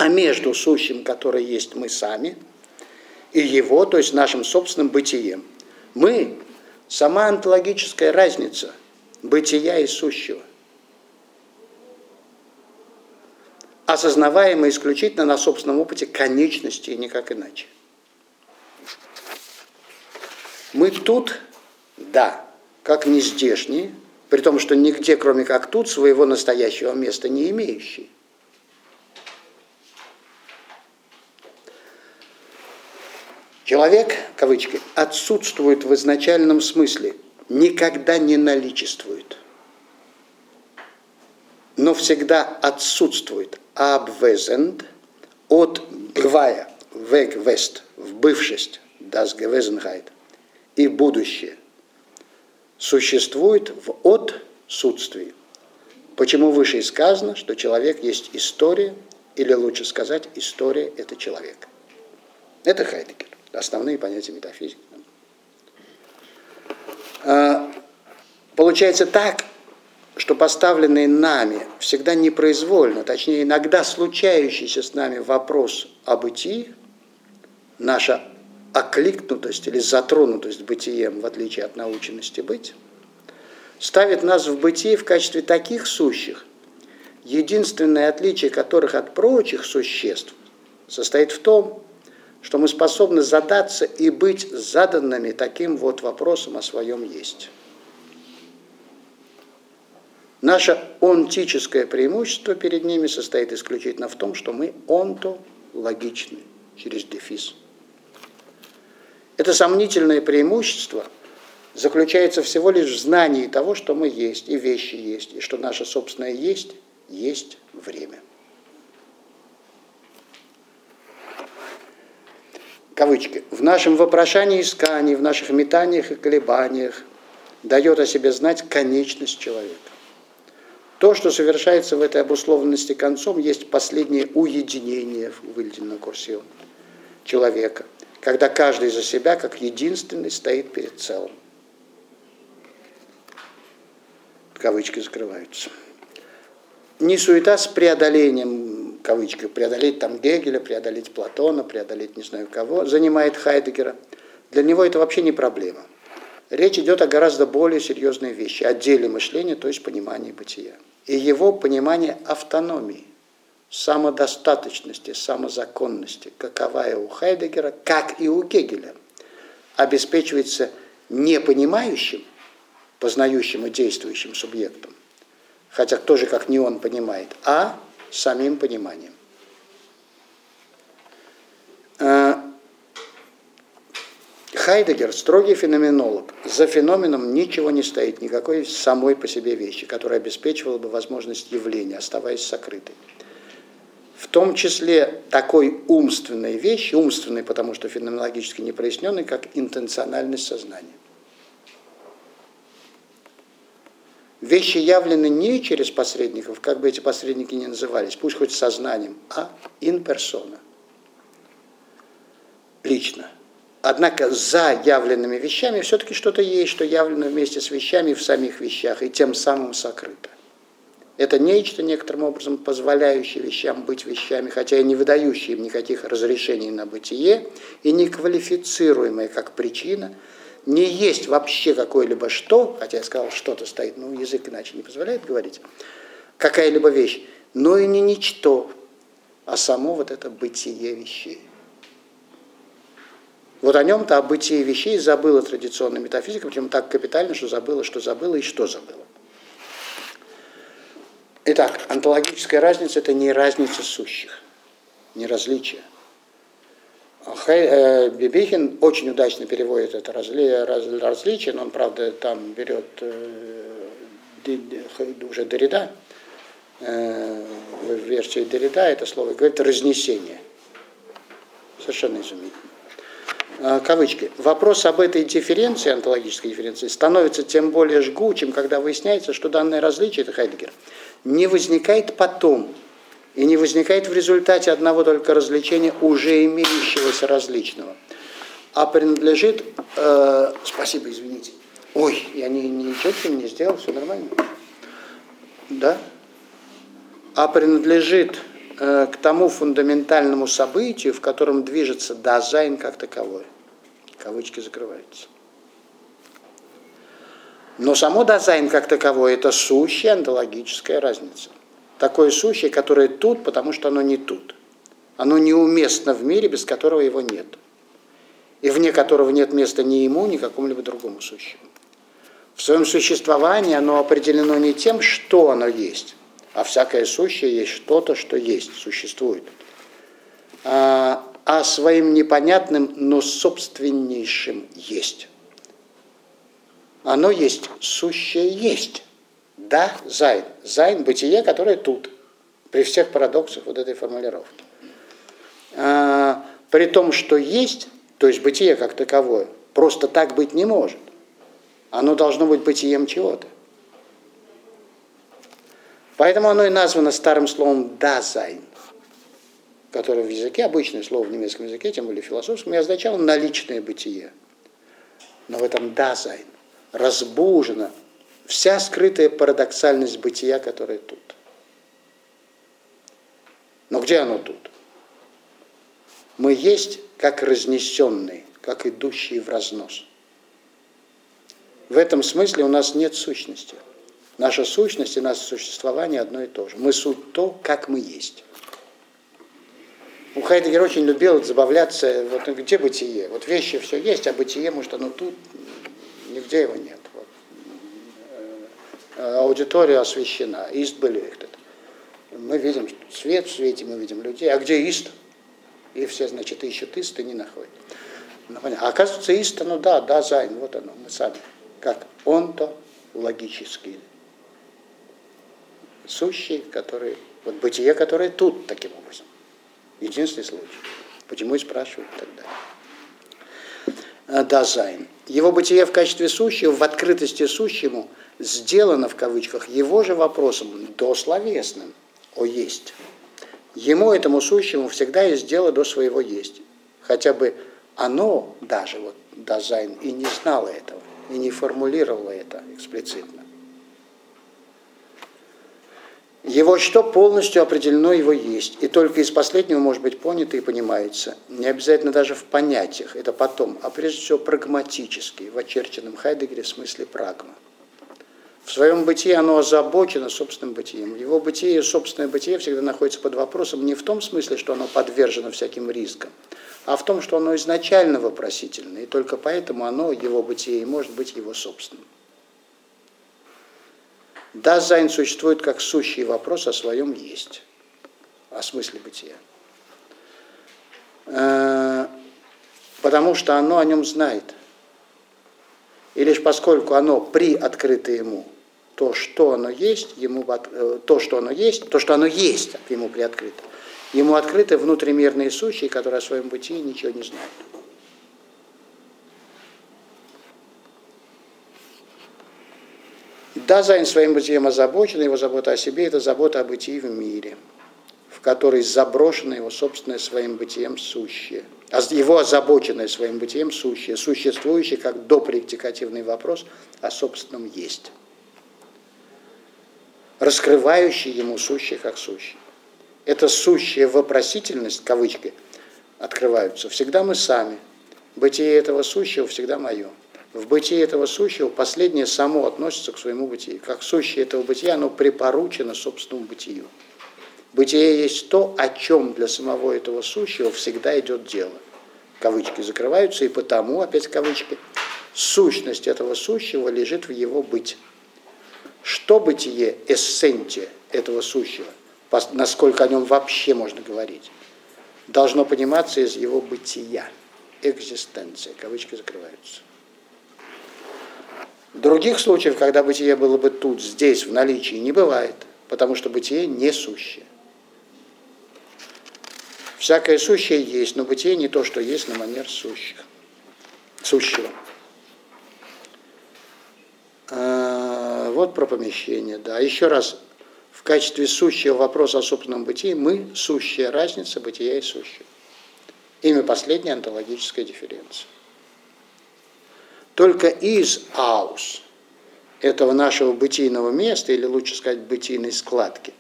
S1: а между сущим, который есть мы сами, и его, то есть нашим собственным бытием. Мы – сама онтологическая разница бытия и сущего. осознаваемые исключительно на собственном опыте конечности и никак иначе. Мы тут, да, как не здешние, при том, что нигде, кроме как тут, своего настоящего места не имеющие. Человек, кавычки, отсутствует в изначальном смысле, никогда не наличествует, но всегда отсутствует, abwesend, от бывая, west, в бывшесть, das Gewesenheit, и будущее, существует в отсутствии. Почему выше и сказано, что человек есть история, или лучше сказать, история – это человек. Это Хайдегер основные понятия метафизики. А, получается так, что поставленный нами всегда непроизвольно, точнее иногда случающийся с нами вопрос о бытии, наша окликнутость или затронутость бытием, в отличие от наученности быть, ставит нас в бытии в качестве таких сущих, единственное отличие которых от прочих существ состоит в том, что мы способны задаться и быть заданными таким вот вопросом о своем есть. Наше онтическое преимущество перед ними состоит исключительно в том, что мы онтологичны через дефис. Это сомнительное преимущество заключается всего лишь в знании того, что мы есть, и вещи есть, и что наше собственное есть, есть время. Кавычки, в нашем вопрошании и искании, в наших метаниях и колебаниях дает о себе знать конечность человека. То, что совершается в этой обусловленности концом, есть последнее уединение, выделено курсивом, человека, когда каждый за себя, как единственный, стоит перед целым. Кавычки закрываются. Не суета с преодолением кавычках, преодолеть там Гегеля, преодолеть Платона, преодолеть не знаю кого, занимает Хайдегера. Для него это вообще не проблема. Речь идет о гораздо более серьезной вещи, о деле мышления, то есть понимании бытия. И его понимание автономии, самодостаточности, самозаконности, каковая у Хайдегера, как и у Гегеля, обеспечивается не понимающим, познающим и действующим субъектом, хотя тоже как не он понимает, а самим пониманием. А, Хайдегер, строгий феноменолог, за феноменом ничего не стоит, никакой самой по себе вещи, которая обеспечивала бы возможность явления, оставаясь сокрытой. В том числе такой умственной вещи, умственной, потому что феноменологически не проясненной, как интенциональность сознания. Вещи явлены не через посредников, как бы эти посредники ни назывались, пусть хоть сознанием, а in persona. Лично. Однако за явленными вещами все-таки что-то есть, что явлено вместе с вещами в самих вещах и тем самым сокрыто. Это нечто, некоторым образом, позволяющее вещам быть вещами, хотя и не выдающее им никаких разрешений на бытие, и не квалифицируемое как причина – не есть вообще какое-либо что, хотя я сказал, что-то стоит, но язык иначе не позволяет говорить, какая-либо вещь, но и не ничто, а само вот это бытие вещей. Вот о нем-то, о бытии вещей забыла традиционная метафизика, причем так капитально, что забыла, что забыла и что забыла. Итак, онтологическая разница – это не разница сущих, не различие. Э, Бибихин очень удачно переводит это разли, различие, но он, правда, там берет э, уже Дорида, э, в версии Дорида это слово говорит разнесение. Совершенно изумительно. Кавычки. Вопрос об этой дифференции, онтологической дифференции, становится тем более жгучим, когда выясняется, что данное различие, это Хайдегер, не возникает потом, и не возникает в результате одного только развлечения уже имеющегося различного, а принадлежит, э, спасибо, извините, ой, я не, не четким не сделал, все нормально, да, а принадлежит э, к тому фундаментальному событию, в котором движется дизайн как таковой. Кавычки закрываются. Но само дизайн как таковое – это сущая онтологическая разница – такое сущее, которое тут, потому что оно не тут. Оно неуместно в мире, без которого его нет. И вне которого нет места ни ему, ни какому-либо другому сущему. В своем существовании оно определено не тем, что оно есть, а всякое сущее есть что-то, что есть, существует. А, а своим непонятным, но собственнейшим есть. Оно есть, сущее есть. Da-Sein. Sein – бытие, которое тут, при всех парадоксах вот этой формулировки. А, при том, что есть, то есть бытие как таковое, просто так быть не может. Оно должно быть бытием чего-то. Поэтому оно и названо старым словом «дазайн», которое в языке, обычное слово в немецком языке, тем более философском, и означало наличное бытие. Но в этом «дазайн» разбужена вся скрытая парадоксальность бытия, которая тут. Но где оно тут? Мы есть как разнесенные, как идущие в разнос. В этом смысле у нас нет сущности. Наша сущность и наше существование одно и то же. Мы суть то, как мы есть. У Хайдегер очень любил забавляться, вот где бытие? Вот вещи все есть, а бытие, может, оно тут, нигде его нет. Э, аудитория освещена, ist beleuchtet. Мы видим свет в свете, мы видим людей. А где ist? И все, значит, ищут ist и не находят. Ну, а оказывается, ist, ну да, Da-Sein, вот оно, мы сами. Как онтологически сущий, который, вот бытие, которое тут таким образом. Единственный случай. Почему и спрашивают тогда. Дазайн. Его бытие в качестве сущего, в открытости сущему, сделано в кавычках его же вопросом дословесным о есть. Ему, этому сущему, всегда есть дело до своего есть. Хотя бы оно даже, вот Дазайн, и не знало этого, и не формулировало это эксплицитно. Его что полностью определено его есть, и только из последнего может быть понято и понимается. Не обязательно даже в понятиях, это потом, а прежде всего прагматически, в очерченном Хайдегере смысле прагма. В своем бытии оно озабочено собственным бытием. Его бытие и собственное бытие всегда находится под вопросом не в том смысле, что оно подвержено всяким рискам, а в том, что оно изначально вопросительное, и только поэтому оно, его бытие, и может быть его собственным. Дазайн существует как сущий вопрос о своем есть, о смысле бытия. Э, потому что оно о нем знает. И лишь поскольку оно приоткрыто ему, то, что оно есть, ему, э, то, что оно есть, то, что оно есть, ему приоткрыто, ему открыты внутримерные сущие, которые о своем бытии ничего не знают. Да, Зайн своим бытием озабочен, его забота о себе – это забота о бытии в мире, в которой заброшено его собственное своим бытием сущее. А его озабоченное своим бытием сущее, существующее как допредикативный вопрос о собственном есть, раскрывающий ему сущее как сущее. Это сущая вопросительность, кавычки, открываются. Всегда мы сами. Бытие этого сущего всегда мое в бытии этого сущего последнее само относится к своему бытию. Как сущее этого бытия, оно припоручено собственному бытию. Бытие есть то, о чем для самого этого сущего всегда идет дело. Кавычки закрываются, и потому, опять кавычки, сущность этого сущего лежит в его быть. Что бытие, эссентия этого сущего, насколько о нем вообще можно говорить, должно пониматься из его бытия, экзистенция, кавычки закрываются. Других случаев, когда бытие было бы тут, здесь, в наличии, не бывает, потому что бытие не сущее. Всякое сущее есть, но бытие не то, что есть на манер сущих, сущего. А, вот про помещение, да. Еще раз, в качестве сущего вопроса о собственном бытии мы сущая разница бытия и сущего. Имя последняя онтологическая дифференция. Только из аус, этого нашего бытийного места, или лучше сказать, бытийной складки,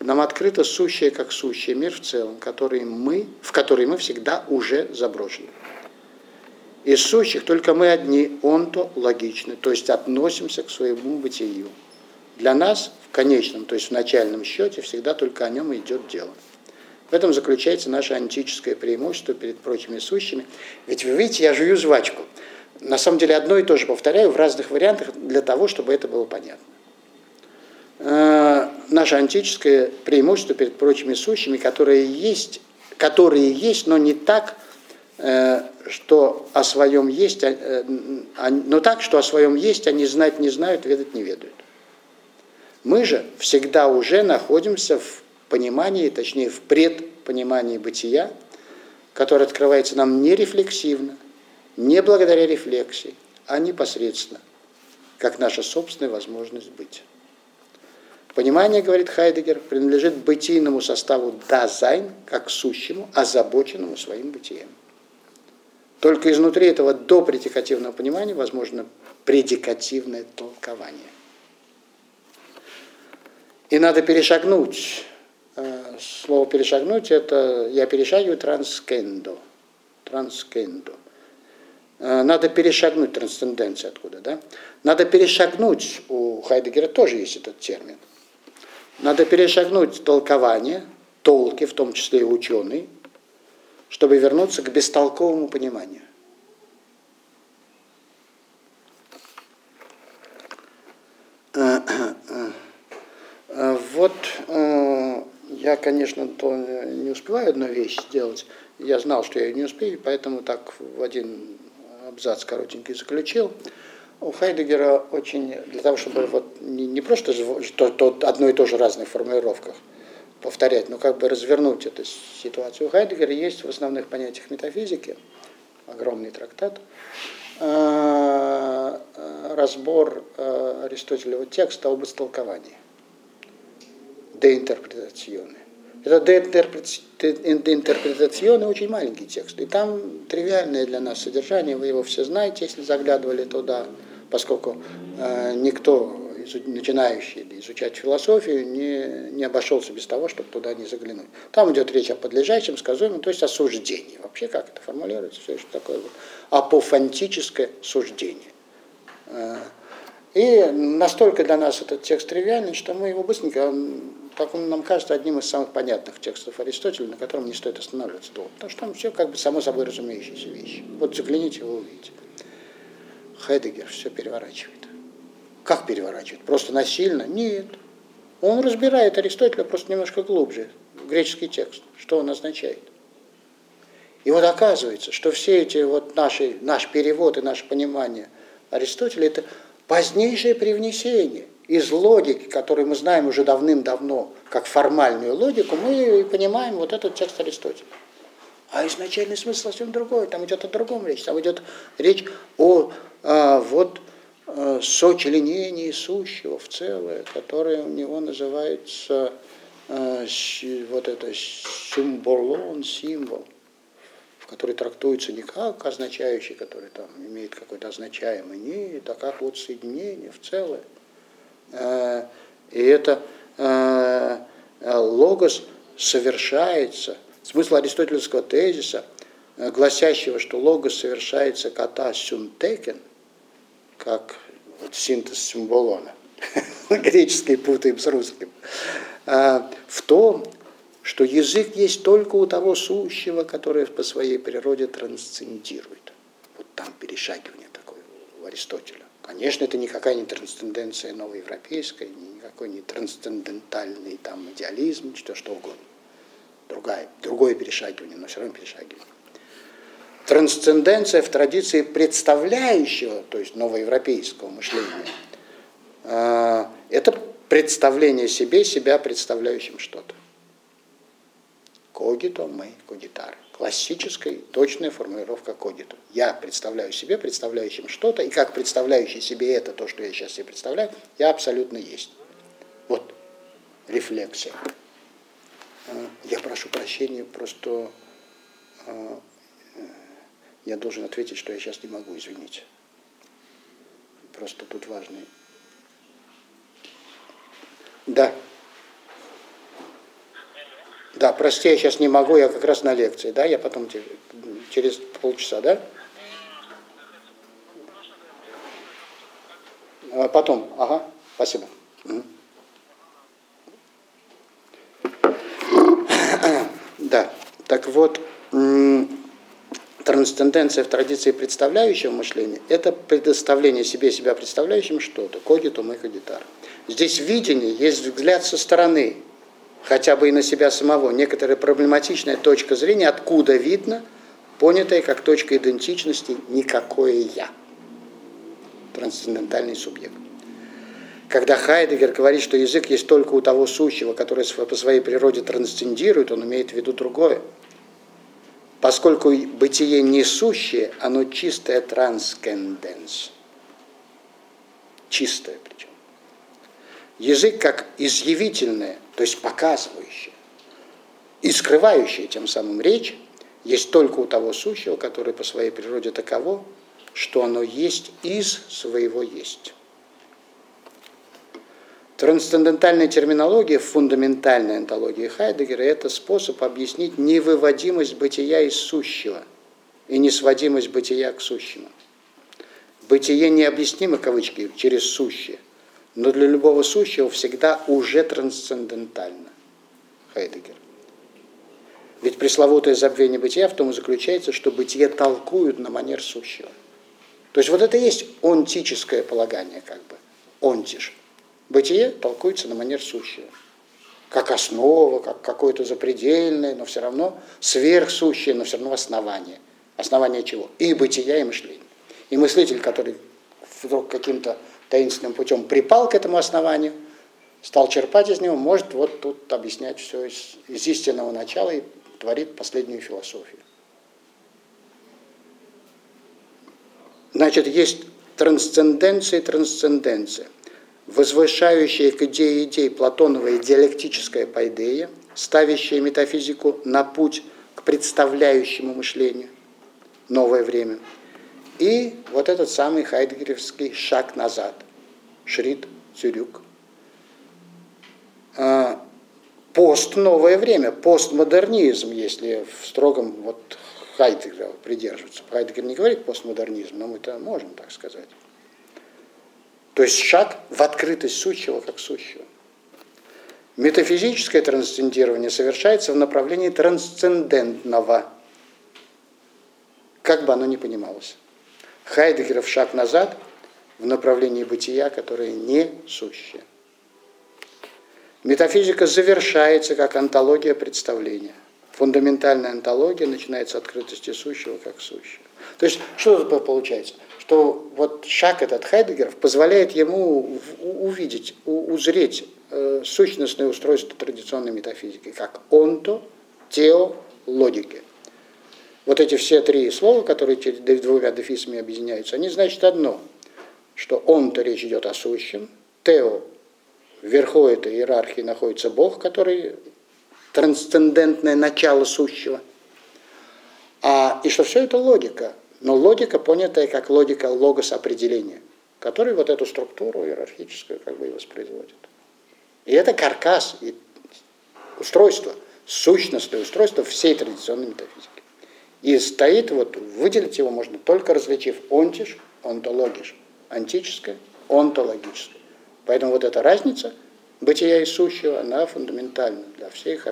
S1: нам открыто сущее как сущее мир в целом, который мы, в который мы всегда уже заброшены. Из сущих только мы одни, он-то логичны, то есть относимся к своему бытию. для нас в конечном, то есть в начальном счете, всегда только о нем идет дело. В этом заключается наше антическое преимущество перед прочими сущими. Ведь вы видите, я жую жвачку. На самом деле одно и то же повторяю в разных вариантах для того, чтобы это было понятно. Э, наше антическое преимущество перед прочими сущими, которые есть, которые есть, но не так, что о своем есть, э, но так, что о своем есть, они знать не знают, ведать не ведают. Мы же всегда уже находимся в понимании, точнее в предпонимании бытия, которое открывается нам не рефлексивно, не благодаря рефлексии, а непосредственно, как наша собственная возможность быть. Понимание, говорит Хайдегер, принадлежит бытийному составу дазайн, как сущему, озабоченному своим бытием. Только изнутри этого допредикативного понимания возможно предикативное толкование. И надо перешагнуть Э, слово перешагнуть, это я перешагиваю транскендо. Транскендо. Э, надо перешагнуть трансценденцию откуда, да? Надо перешагнуть, у Хайдегера тоже есть этот термин. Надо перешагнуть толкование, толки, в том числе и ученый, чтобы вернуться к бестолковому пониманию. Э, вот я, конечно, то не успеваю одну вещь сделать. Я знал, что я ее не успею, поэтому так в один абзац коротенький заключил. У Хайдегера очень, для того, чтобы вот не, не просто то, то, одно и то же в разных формулировках повторять, но как бы развернуть эту ситуацию. У Хайдегера есть в основных понятиях метафизики, огромный трактат, э, э, разбор э, Аристотелева текста об истолковании деинтерпретационе. Это деинтерпретационе очень маленький текст. И там тривиальное для нас содержание, вы его все знаете, если заглядывали туда, поскольку никто, начинающий изучать философию, не, не обошелся без того, чтобы туда не заглянуть. Там идет речь о подлежащем, сказуемом, то есть о суждении. Вообще, как это формулируется, все что такое апофантическое суждение. Э, и настолько для нас этот текст тривиальный, что мы его быстренько как он нам кажется, одним из самых понятных текстов Аристотеля, на котором не стоит останавливаться долго. Потому что там все как бы само собой разумеющиеся вещи. Вот загляните, вы увидите. Хайдегер все переворачивает. Как переворачивает? Просто насильно? Нет. Он разбирает Аристотеля просто немножко глубже, греческий текст, что он означает. И вот оказывается, что все эти вот наши, наш перевод и наше понимание Аристотеля – это позднейшее привнесение – из логики, которую мы знаем уже давным-давно, как формальную логику, мы понимаем вот этот текст Аристотеля. А изначальный смысл совсем другой. Там идет о другом речь. Там идет речь о а, вот а, сочленении сущего в целое, которое у него называется а, вот это символон, символ, в который трактуется не как означающий, который там имеет какой-то означаемый, нет, а как вот соединение в целое. Э, и это э, логос совершается, смысл аристотельского тезиса, э, гласящего, что логос совершается ката сюнтекен, как вот синтез символона, греческий путаем с русским, в том, что язык есть только у того сущего, которое по своей природе трансцендирует. Вот там перешагивание такое у Аристотеля. Конечно, это никакая не трансценденция новоевропейская, никакой не трансцендентальный там идеализм, что, что угодно. Другая, другое перешагивание, но все равно перешагивание. Трансценденция в традиции представляющего, то есть новоевропейского мышления, а, это представление себе, себя представляющим что-то. Когито мы когитар. Классическая, точная формулировка когито. Я представляю себе, представляющим что-то, и как представляющий себе это, то, что я сейчас себе представляю, я абсолютно есть. Вот рефлексия. А, я прошу прощения, просто а, я должен ответить, что я сейчас не могу, извините. Просто тут важный. Да. Да, прости, я сейчас не могу, я как раз на лекции, да, я потом через полчаса, да? А потом, ага, спасибо. Да, так вот, трансценденция в традиции представляющего мышления – это предоставление себе себя представляющим что-то, когитум и когитар. Здесь видение есть взгляд со стороны, хотя бы и на себя самого, некоторая проблематичная точка зрения, откуда видно, понятая как точка идентичности «никакое я» трансцендентальный субъект. Когда Хайдегер говорит, что язык есть только у того сущего, который по своей природе трансцендирует, он имеет в виду другое. Поскольку бытие несущее, оно чистая транскенденс. Чистое причем. Язык как изъявительное, то есть показывающее и скрывающее тем самым речь, есть только у того сущего, который по своей природе таково, что оно есть из своего есть. Трансцендентальная терминология в фундаментальной антологии Хайдегера – это способ объяснить невыводимость бытия из сущего и несводимость бытия к сущему. Бытие необъяснимо, кавычки, через сущее, но для любого сущего всегда уже трансцендентально. Хайдегер. Ведь пресловутое забвение бытия в том и заключается, что бытие толкуют на манер сущего. То есть вот это и есть онтическое полагание, как бы, онтиш. Бытие толкуется на манер сущего. Как основа, как какое-то запредельное, но все равно сверхсущее, но все равно основание. Основание чего? И бытия, и мышления. И мыслитель, который вдруг каким-то таинственным путем припал к этому основанию, стал черпать из него, может вот тут объяснять все из, из истинного начала и творит последнюю философию. Значит, есть трансценденция и трансценденция, возвышающая к идее идей Платоновая диалектическая пайдея, ставящая метафизику на путь к представляющему мышлению, новое время. И вот этот самый хайдгеревский шаг назад, Шрид Цюрюк. А, пост новое время, постмодернизм, если в строгом вот Хайдегера придерживаться. Хайдегер не говорит постмодернизм, но мы это можем так сказать. То есть шаг в открытость сущего как сущего. Метафизическое трансцендирование совершается в направлении трансцендентного, как бы оно ни понималось. Хайдегеров шаг назад в направлении бытия, которое не сущее. Метафизика завершается как антология представления – фундаментальная антология начинается с открытости сущего как сущего. То есть что это получается? Что вот шаг этот Хайдегеров позволяет ему увидеть, узреть э, сущностное устройство традиционной метафизики, как онто, тео, логики. Вот эти все три слова, которые двумя дефисами объединяются, они значат одно, что онто речь идет о сущем, тео вверху этой иерархии находится Бог, который трансцендентное начало сущего. А, и что все это логика, но логика, понятая как логика логос определения, который вот эту структуру иерархическую как бы и воспроизводит. И это каркас, и устройство, сущностное устройство всей традиционной метафизики. И стоит, вот выделить его можно только различив онтиш, онтологиш, антическое, онтологическое. Поэтому вот эта разница – бытия и сущего, она фундаментальна для всех,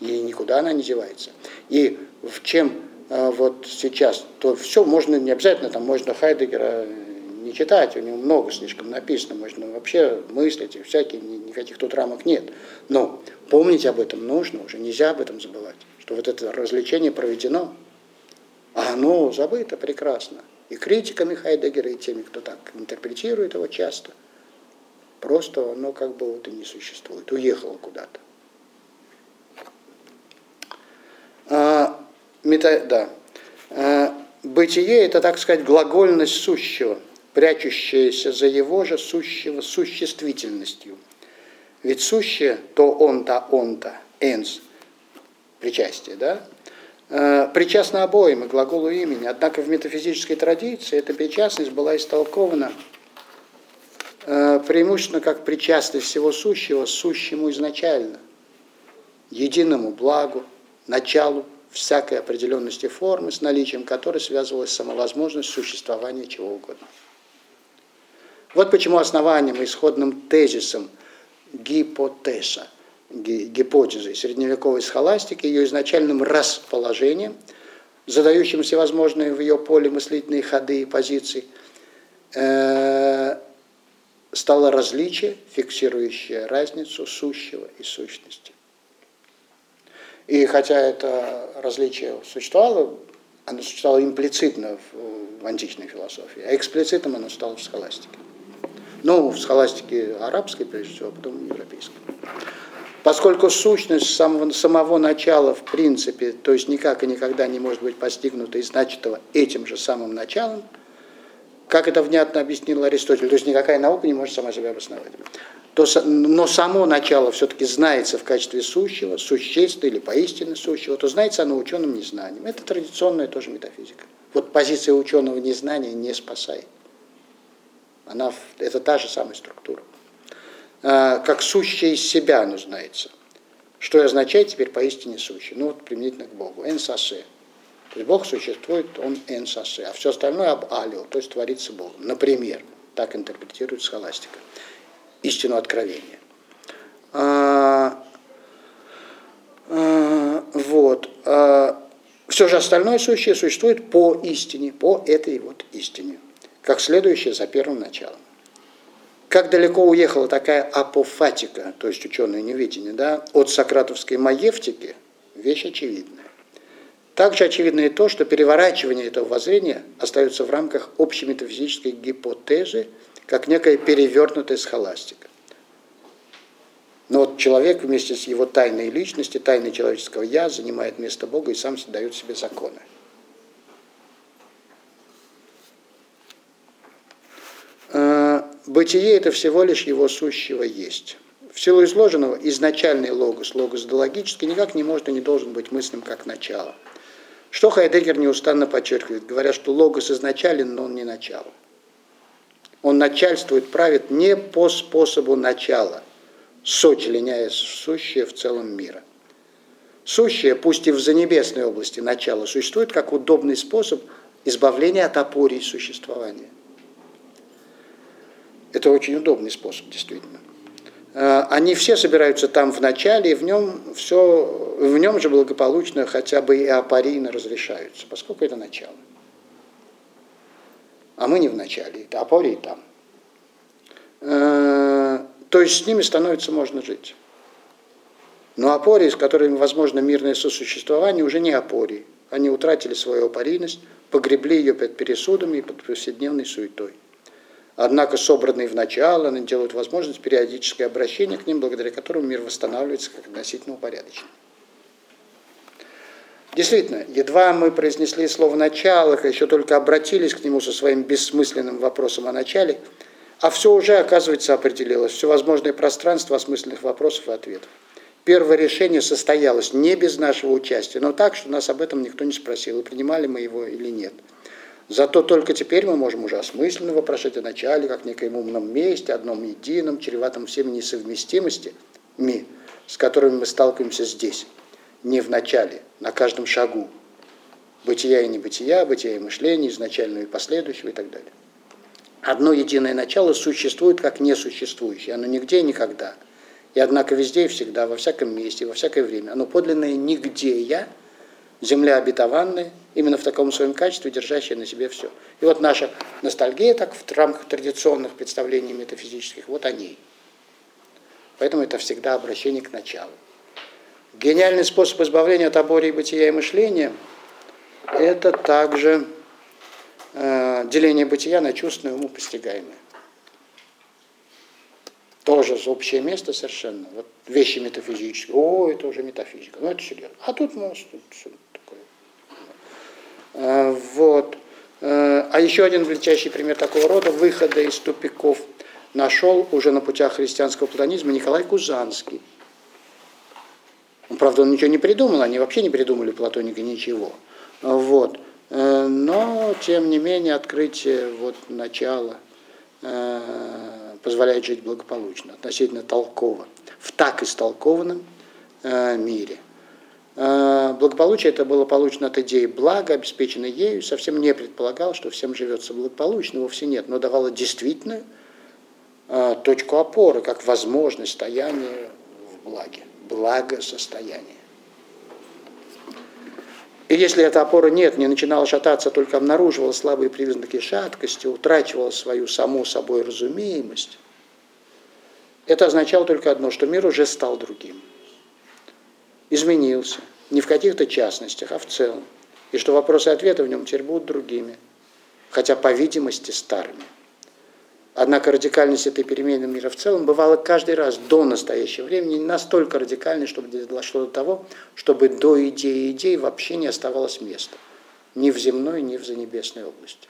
S1: и никуда она не девается. И в чем вот сейчас, то все можно, не обязательно там можно Хайдегера не читать, у него много слишком написано, можно вообще мыслить, и всякие, никаких тут рамок нет. Но помнить об этом нужно, уже нельзя об этом забывать, что вот это развлечение проведено, а оно забыто прекрасно. И критиками Хайдегера, и теми, кто так интерпретирует его часто – Просто оно как бы вот и не существует, уехало куда-то. А, мета, да. А, бытие – это, так сказать, глагольность сущего, прячущаяся за его же сущего существительностью. Ведь сущее то он-то, он-то, энс, причастие, да, а, причастно обоим и глаголу имени. Однако в метафизической традиции эта причастность была истолкована – Э, преимущественно как причастность всего сущего сущему изначально, единому благу, началу всякой определенности формы, с наличием которой связывалась самовозможность существования чего угодно. Вот почему основанием исходным тезисом гипотеза, гипотезой средневековой схоластики, ее изначальным расположением, задающим всевозможные в ее поле мыслительные ходы и позиции, э, стало различие, фиксирующее разницу сущего и сущности. И хотя это различие существовало, оно существовало имплицитно в, в античной философии, а эксплицитным оно стало в схоластике. Ну, в схоластике арабской, прежде всего, а потом европейской. Поскольку сущность самого, самого начала, в принципе, то есть никак и никогда не может быть постигнута и значитого этим же самым началом, как это внятно объяснил Аристотель, то есть никакая наука не может сама себя обосновать. То, но само начало все-таки знается в качестве сущего, существенного или поистине сущего, то знается оно ученым незнанием. Это традиционная тоже метафизика. Вот позиция ученого незнания не спасает. Она, это та же самая структура. А, как сущее из себя оно знается. Что означает теперь поистине сущее? Ну вот применительно к Богу. Энсасе. То есть Бог существует, он энсасе. А все остальное об алио, то есть творится Богом. Например, так интерпретирует схоластика. Истину откровения. А, а, вот. А, все же остальное сущее существует по истине, по этой вот истине как следующее за первым началом. Как далеко уехала такая апофатика, то есть ученое невидение, да, от сократовской маевтики, вещь очевидная. Также очевидно и то, что переворачивание этого воззрения остается в рамках общей метафизической гипотезы, как некая перевернутая схоластика. Но вот человек вместе с его тайной личностью, тайной человеческого «я» занимает место Бога и сам дает себе законы. Бытие – это всего лишь его сущего есть. В силу изложенного, изначальный логос, логос дологический, никак не может и не должен быть мыслим как начало. Что Хайдеггер неустанно подчеркивает, говоря, что логос изначален, но он не начало. Он начальствует, правит не по способу начала, сочленяя сущее в целом мира. Сущее, пусть и в занебесной области начала, существует как удобный способ избавления от опорий существования. Это очень удобный способ, действительно. А, они все собираются там в начале, и в нем все, в нем же благополучно хотя бы и апарийно разрешаются, поскольку это начало. А мы не в начале, это апорий там. А, то есть с ними становится можно жить. Но апории, с которыми возможно мирное сосуществование, уже не апории. Они утратили свою апорийность, погребли ее под пересудами и под повседневной суетой. Однако собранные в начало, они делают возможность периодическое обращение к ним, благодаря которому мир восстанавливается как относительно упорядочен. Действительно, едва мы произнесли слово «начало», еще только обратились к нему со своим бессмысленным вопросом о начале, а все уже, оказывается, определилось, все возможное пространство осмысленных вопросов и ответов. Первое решение состоялось не без нашего участия, но так, что нас об этом никто не спросил, и принимали мы его или нет – Зато только теперь мы можем уже осмысленно вопрошать о начале, как некоем умном месте, одном едином, чреватом всеми несовместимостями, с которыми мы сталкиваемся здесь, не в начале, на каждом шагу. Бытия и небытия, бытия и мышления, изначального и последующего и так далее. Одно единое начало существует как несуществующее, оно нигде и никогда. И однако везде и всегда, во всяком месте, во всякое время. Оно подлинное нигде я, земля обетованная, именно в таком своем качестве, держащая на себе все. И вот наша ностальгия, так в рамках традиционных представлений метафизических, вот они. Поэтому это всегда обращение к началу. Гениальный способ избавления от оборий бытия и мышления – это также э, деление бытия на чувственное уму постигаемое. Тоже общее место совершенно. Вот вещи метафизические. О, это уже метафизика. Ну, это серьезно. А тут, ну, Э, вот. Э, а еще один блестящий пример такого рода выхода из тупиков нашел уже на путях христианского платонизма Николай Кузанский. Он, правда, он ничего не придумал, они вообще не придумали платоника ничего. Вот. Э, но, тем не менее, открытие вот, начала позволяет жить благополучно, относительно толково, в так истолкованном мире – Э, благополучие это было получено от идеи блага, обеспеченной ею, совсем не предполагал, что всем живется благополучно, вовсе нет, но давало действительную э, точку опоры, как возможность стояния в благе, благосостояние. И если этой опоры нет, не начинала шататься, только обнаруживала слабые признаки шаткости, утрачивала свою саму собой разумеемость, это означало только одно, что мир уже стал другим. Изменился. Не в каких-то частностях, а в целом. И что вопросы и ответы в нем теперь будут другими. Хотя, по видимости, старыми. Однако радикальность этой перемены мира в целом бывала каждый раз до настоящего времени настолько радикальной, чтобы дошло до того, чтобы до идеи идей вообще не оставалось места. Ни в земной, ни в занебесной области.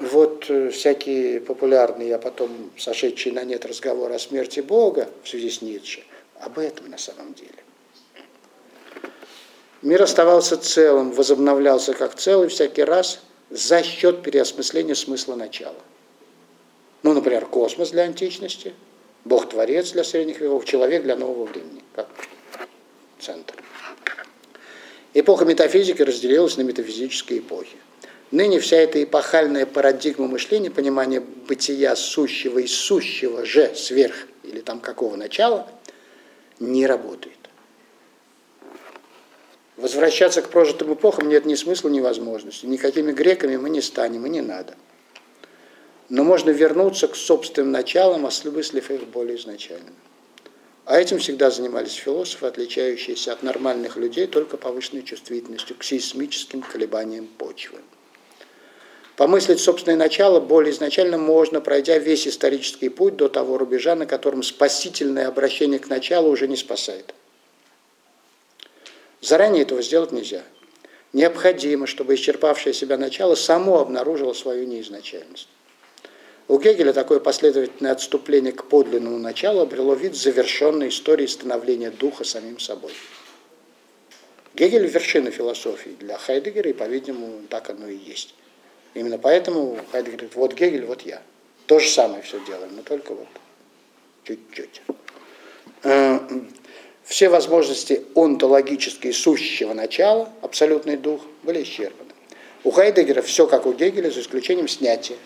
S1: Вот э, всякие популярные, а потом сошедшие на нет разговоры о смерти Бога в связи с Ницше, об этом на самом деле. Мир оставался целым, возобновлялся как целый всякий раз – за счет переосмысления смысла начала. Ну, например, космос для античности, Бог-творец для средних веков, человек для нового времени, как центр. Эпоха метафизики разделилась на метафизические эпохи. Ныне вся эта эпохальная парадигма мышления, понимание бытия сущего и сущего же сверх или там какого начала, не работает. Возвращаться к прожитым эпохам нет ни смысла, ни возможности. Никакими греками мы не станем, и не надо. Но можно вернуться к собственным началам, осмыслив их более изначально. А этим всегда занимались философы, отличающиеся от нормальных людей только повышенной чувствительностью к сейсмическим колебаниям почвы. Помыслить собственное начало более изначально можно, пройдя весь исторический путь до того рубежа, на котором спасительное обращение к началу уже не спасает. Заранее этого сделать нельзя. Необходимо, чтобы исчерпавшее себя начало само обнаружило свою неизначальность. У Гегеля такое последовательное отступление к подлинному началу обрело вид завершенной истории становления духа самим собой. Гегель – вершина философии для Хайдегера, и, по-видимому, так оно и есть. Именно поэтому Хайдегер говорит, вот Гегель, вот я. То же самое все делаем, но только вот чуть-чуть. Все возможности онтологические сущего начала, абсолютный дух, были исчерпаны. У Хайдегера все как у Гегеля, за исключением снятия.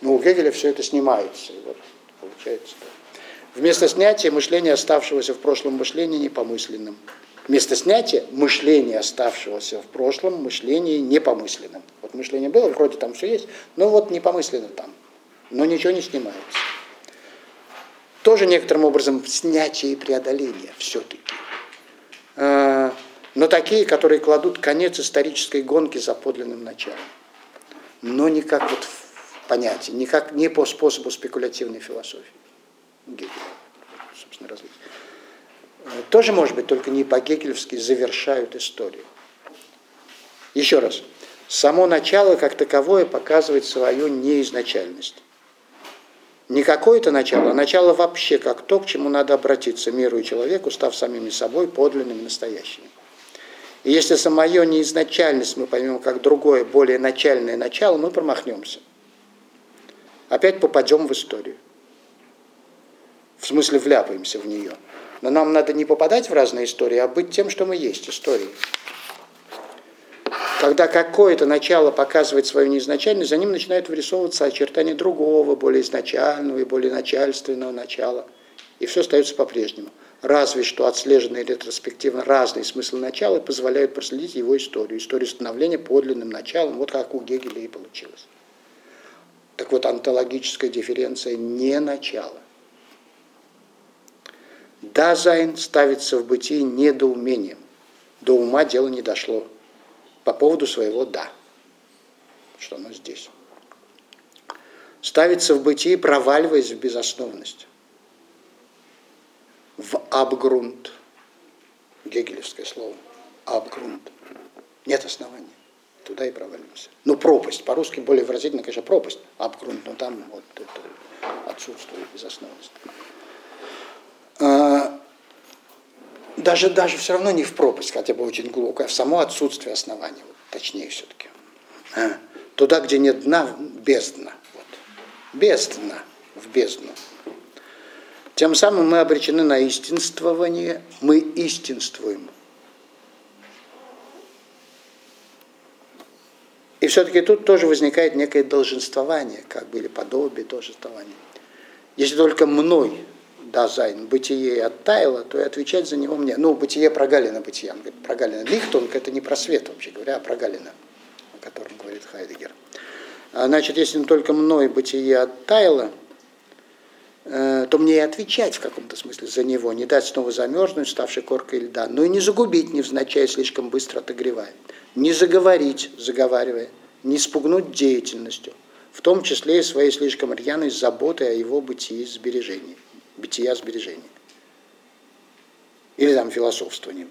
S1: Но у Гегеля все это снимается. Вот получается. Вместо снятия мышление оставшегося в прошлом мышления непомысленным. Вместо снятия мышление оставшегося в прошлом мышление непомысленным. Вот мышление было, вроде там все есть, но вот непомысленно там. Но ничего не снимается тоже некоторым образом снятие и преодоление все-таки. А, но такие, которые кладут конец исторической гонке за подлинным началом. Но не как вот в понятии, не, как, не по способу спекулятивной философии. Гегеля, собственно, развития. Тоже, может быть, только не по-гегелевски завершают историю. Еще раз. Само начало как таковое показывает свою неизначальность не какое-то начало, а начало вообще как то, к чему надо обратиться миру и человеку, став самими собой подлинными, настоящими. И если самое неизначальность мы поймем как другое, более начальное начало, мы промахнемся. Опять попадем в историю. В смысле вляпаемся в нее. Но нам надо не попадать в разные истории, а быть тем, что мы есть, историей. Когда какое-то начало показывает свою неизначальность, за ним начинают вырисовываться очертания другого, более изначального и более начальственного начала. И все остается по-прежнему. Разве что отслеженные ретроспективно разные смыслы начала позволяют проследить его историю, историю становления подлинным началом, вот как у Гегеля и получилось. Так вот, онтологическая дифференция не начало. Дазайн ставится в бытии недоумением. До ума дело не дошло по поводу своего «Da», что оно здесь. Ставится в бытии, проваливаясь в безосновность, в абгрунт, гегелевское слово, абгрунт. Нет основания. Туда и провалимся. Ну, пропасть. По-русски более выразительно, конечно, пропасть. Абгрунт, но там вот это отсутствует безосновность. Даже, даже все равно не в пропасть, хотя бы очень глубокая, а в само отсутствие основания, точнее все-таки. А, туда, где нет дна, бездна. Вот. Без дна, в бездну. Тем самым мы обречены на истинствование, мы истинствуем. И все-таки тут тоже возникает некое долженствование, как бы, или подобие долженствования. Если только мной дазайн, бытие оттаяло, то и отвечать за него мне. Ну, бытие прогалина бытия. Он говорит, прогалина Lichtung, это не просвет, вообще говоря, а прогалина, о котором говорит Хайдегер. А, значит, если только мной бытие оттаяло, э, то мне и отвечать в каком-то смысле за него, не дать снова замерзнуть, ставшей коркой льда, но и не загубить, невзначай, слишком быстро отогревая, не заговорить, заговаривая, не спугнуть деятельностью, в том числе и своей слишком рьяной заботой о его бытии сбережении бытия сбережения. Или там философствованием.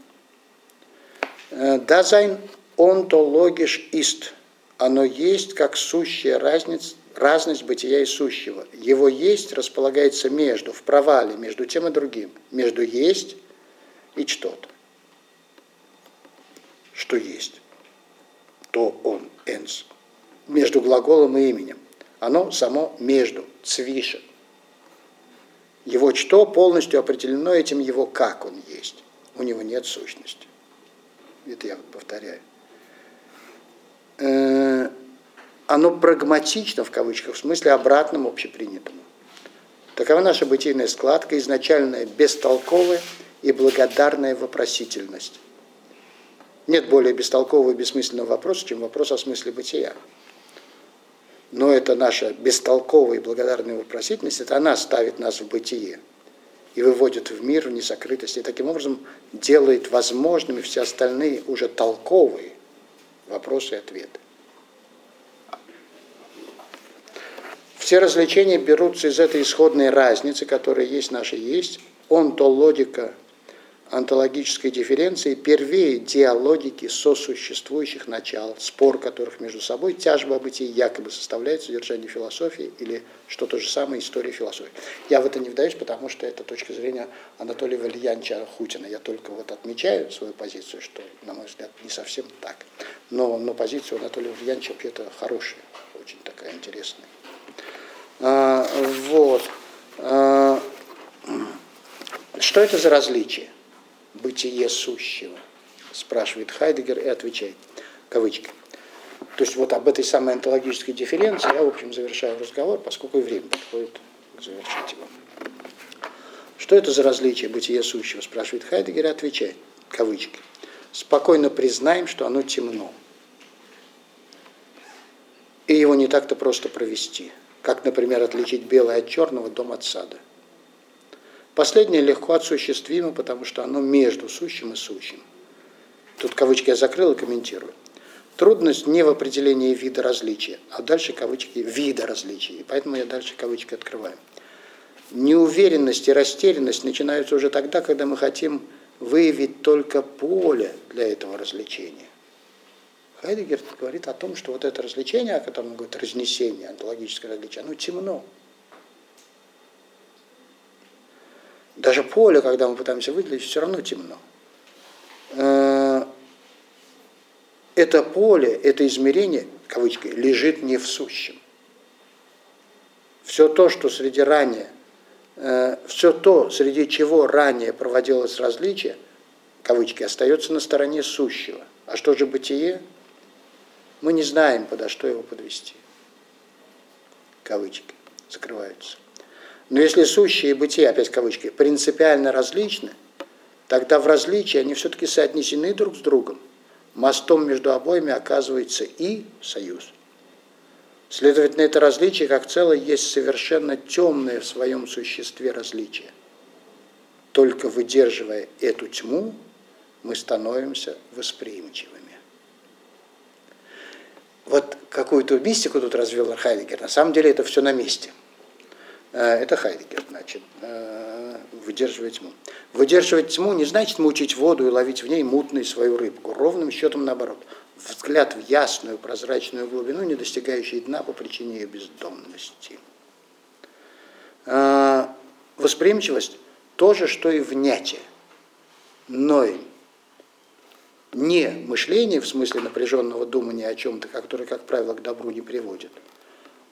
S1: Э, Dasein ontologisch ist. Оно есть как сущая разница, разность бытия и сущего. Его есть располагается между, в провале, между тем и другим. Между есть и что-то. Что есть. То он, энс. Между глаголом и именем. Оно само между, цвише. Его что полностью определено этим его как он есть. У него нет сущности. Это я повторяю. Э, оно прагматично, в кавычках, в смысле обратном общепринятому. Такова наша бытийная складка, изначальная бестолковая и благодарная вопросительность. Нет более бестолкового и бессмысленного вопроса, чем вопрос о смысле бытия но это наша бестолковая и благодарная вопросительность, это она ставит нас в бытие и выводит в мир, в несокрытость, и таким образом делает возможными все остальные уже толковые вопросы и ответы. Все развлечения берутся из этой исходной разницы, которая есть наша есть, онтологика онтологической дифференции первее диалогики сосуществующих начал, спор которых между собой, тяжба бытия якобы составляет содержание философии или что то же самое история философии. Я в это не вдаюсь, потому что это точка зрения Анатолия Вальянча Хутина. Я только вот отмечаю свою позицию, что, на мой взгляд, не совсем так. Но, но позиция Анатолия Вальянча вообще-то хорошая, очень такая интересная. А, вот. А, что это за различие? Бытие сущего? Спрашивает Хайдегер и отвечает, кавычки. То есть вот об этой самой онтологической дифференции я, в общем, завершаю разговор, поскольку и время подходит к завершить его. Что это за различие бытия сущего, спрашивает Хайдегер и отвечает, кавычки. Спокойно признаем, что оно темно. И его не так-то просто провести. Как, например, отличить белое от черного, дом от сада – Последнее легко осуществимо, потому что оно между сущим и сущим. Тут кавычки я закрыл и комментирую. Трудность не в определении вида различия, а дальше кавычки вида различия. И поэтому я дальше кавычки открываю. Неуверенность и растерянность начинаются уже тогда, когда мы хотим выявить только поле для этого развлечения. Хайдегер говорит о том, что вот это развлечение, о котором он говорит, разнесение, онтологическое различие, оно темно. Даже поле, когда мы пытаемся выделить, все равно темно. Э, это поле, это измерение, кавычки, лежит не в сущем. Все то, что среди ранее, э, все то, среди чего ранее проводилось различие, кавычки, остается на стороне сущего. А что же бытие? Мы не знаем, подо что его подвести. Кавычки закрываются. Но если сущие и бытие, опять кавычки, принципиально различны, тогда в различии они все-таки соотнесены друг с другом. Мостом между обоими оказывается и союз. Следовательно, это различие как целое есть совершенно темное в своем существе различие. Только выдерживая эту тьму, мы становимся восприимчивыми. Вот какую-то мистику тут развел Хайдегер. На самом деле это все на месте – это Хайдегер, значит, э, выдерживать тьму. Выдерживать тьму не значит мучить воду и ловить в ней мутную свою рыбку. Ровным счетом наоборот. Взгляд в ясную прозрачную глубину, не достигающий дна по причине ее бездомности. Э, восприимчивость то же, что и внятие. Но не мышление в смысле напряженного думания о чем-то, которое, как правило, к добру не приводит,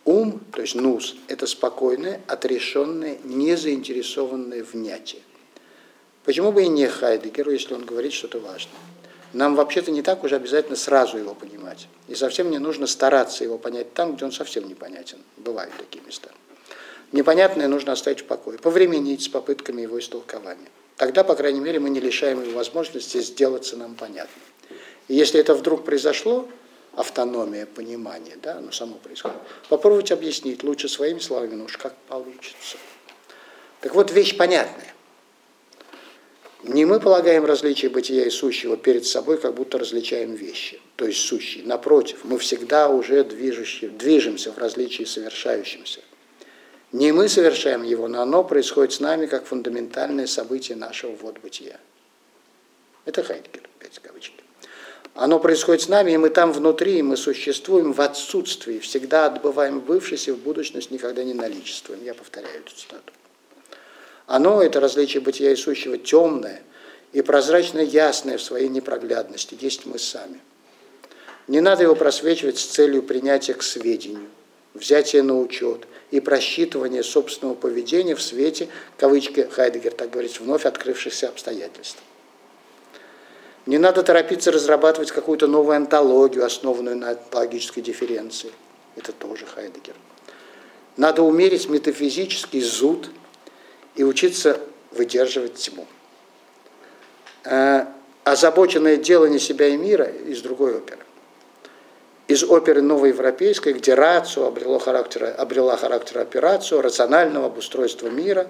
S1: Ум, то есть нус, это спокойное, отрешенное, незаинтересованное внятие. Почему бы и не Хайдегеру, если он говорит что-то важное? нам вообще-то не так уже обязательно сразу его понимать. И совсем не нужно стараться его понять там, где он совсем непонятен. Бывают такие места. Непонятное нужно оставить в покое, повременить с попытками его истолкования. Тогда, по крайней мере, мы не лишаем его возможности сделаться нам понятным. И если это вдруг произошло, автономия понимания, да, оно само происходит, попробуйте объяснить лучше своими словами, ну уж как получится. Так вот, вещь понятная. Не мы полагаем различие бытия и сущего перед собой, как будто различаем вещи, то есть сущие. Напротив, мы всегда уже движемся в различии совершающимся. Не мы совершаем его, но оно происходит с нами как фундаментальное событие нашего вот бытия. Это Хайдгер, опять кавычки. Оно происходит с нами, и мы там внутри, и мы существуем в отсутствии, всегда отбываем бывшись и в будущность никогда не наличествуем. Я повторяю эту цитату. Оно, это различие бытия и темное и прозрачно ясное в своей непроглядности, есть мы сами. Не надо его просвечивать с целью принятия к сведению, взятия на учет и просчитывания собственного поведения в свете, кавычки Хайдегер так говорит, вновь открывшихся обстоятельств. Не надо торопиться разрабатывать какую-то новую антологию, основанную на логической дифференции. Это тоже Хайдегер. Надо умерить метафизический зуд и учиться выдерживать тьму. А, озабоченное делание себя и мира из другой оперы. Из оперы новоевропейской, где рацию обрела характер операцию, рационального обустройства мира,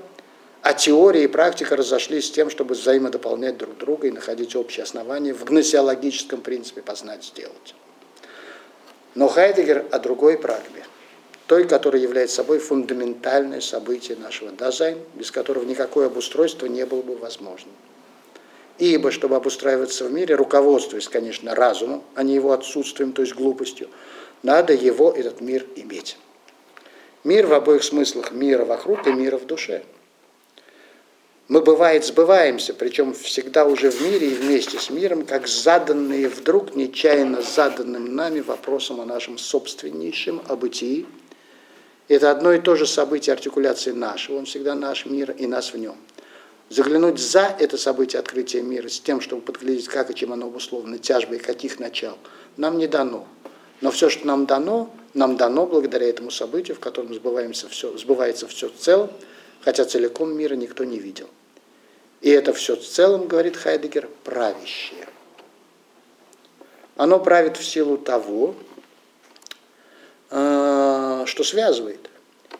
S1: а теория и практика разошлись с тем, чтобы взаимодополнять друг друга и находить общее основание в гносеологическом принципе познать сделать. Но Хайдегер о другой прагме – той, которая является собой фундаментальное событие нашего дизайна, без которого никакое обустройство не было бы возможно. Ибо, чтобы обустраиваться в мире, руководствуясь, конечно, разумом, а не его отсутствием, то есть глупостью, надо его, этот мир, иметь. Мир в обоих смыслах мира вокруг и мира в душе. Мы, бывает, сбываемся, причем всегда уже в мире и вместе с миром, как заданные вдруг, нечаянно заданным нами вопросом о нашем собственнейшем, о бытии, это одно и то же событие артикуляции нашего, он всегда наш мир и нас в нем. Заглянуть за это событие открытия мира с тем, чтобы подглядеть, как и чем оно обусловлено, тяжбой каких начал, нам не дано. Но все, что нам дано, нам дано благодаря этому событию, в котором сбываемся все, сбывается все в целом, хотя целиком мира никто не видел. И это все в целом, говорит Хайдегер, правящее. Оно правит в силу того, Э, что связывает.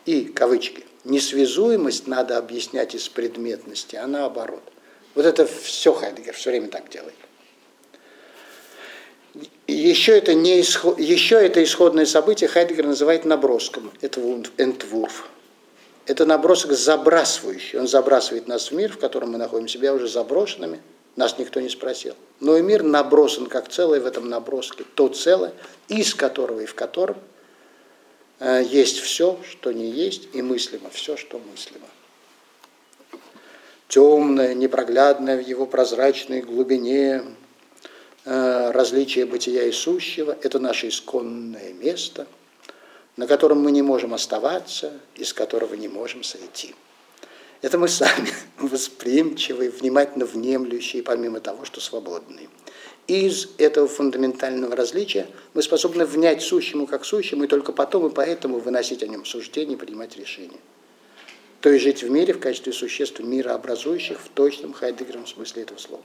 S1: И, кавычки, несвязуемость надо объяснять из предметности, а наоборот. Вот это все Хайдегер все время так делает. Еще это, не исход... еще это исходное событие Хайдегер называет наброском. Это Энтвурф. Это набросок забрасывающий. Он забрасывает нас в мир, в котором мы находим себя уже заброшенными. Нас никто не спросил. Но и мир набросан как целое в этом наброске. То целое, из которого и в котором Э, есть все, что не есть, и мыслимо все, что мыслимо. Темное, непроглядное в его прозрачной глубине э, различие бытия и сущего – это наше исконное место, на котором мы не можем оставаться, из которого не можем сойти. Это мы сами, восприимчивые, внимательно внемлющие, помимо того, что свободные из этого фундаментального различия мы способны внять сущему как сущему, и только потом и поэтому выносить о нем суждение, принимать решения. То есть жить в мире в качестве существ мирообразующих в точном Хайдегером смысле этого слова.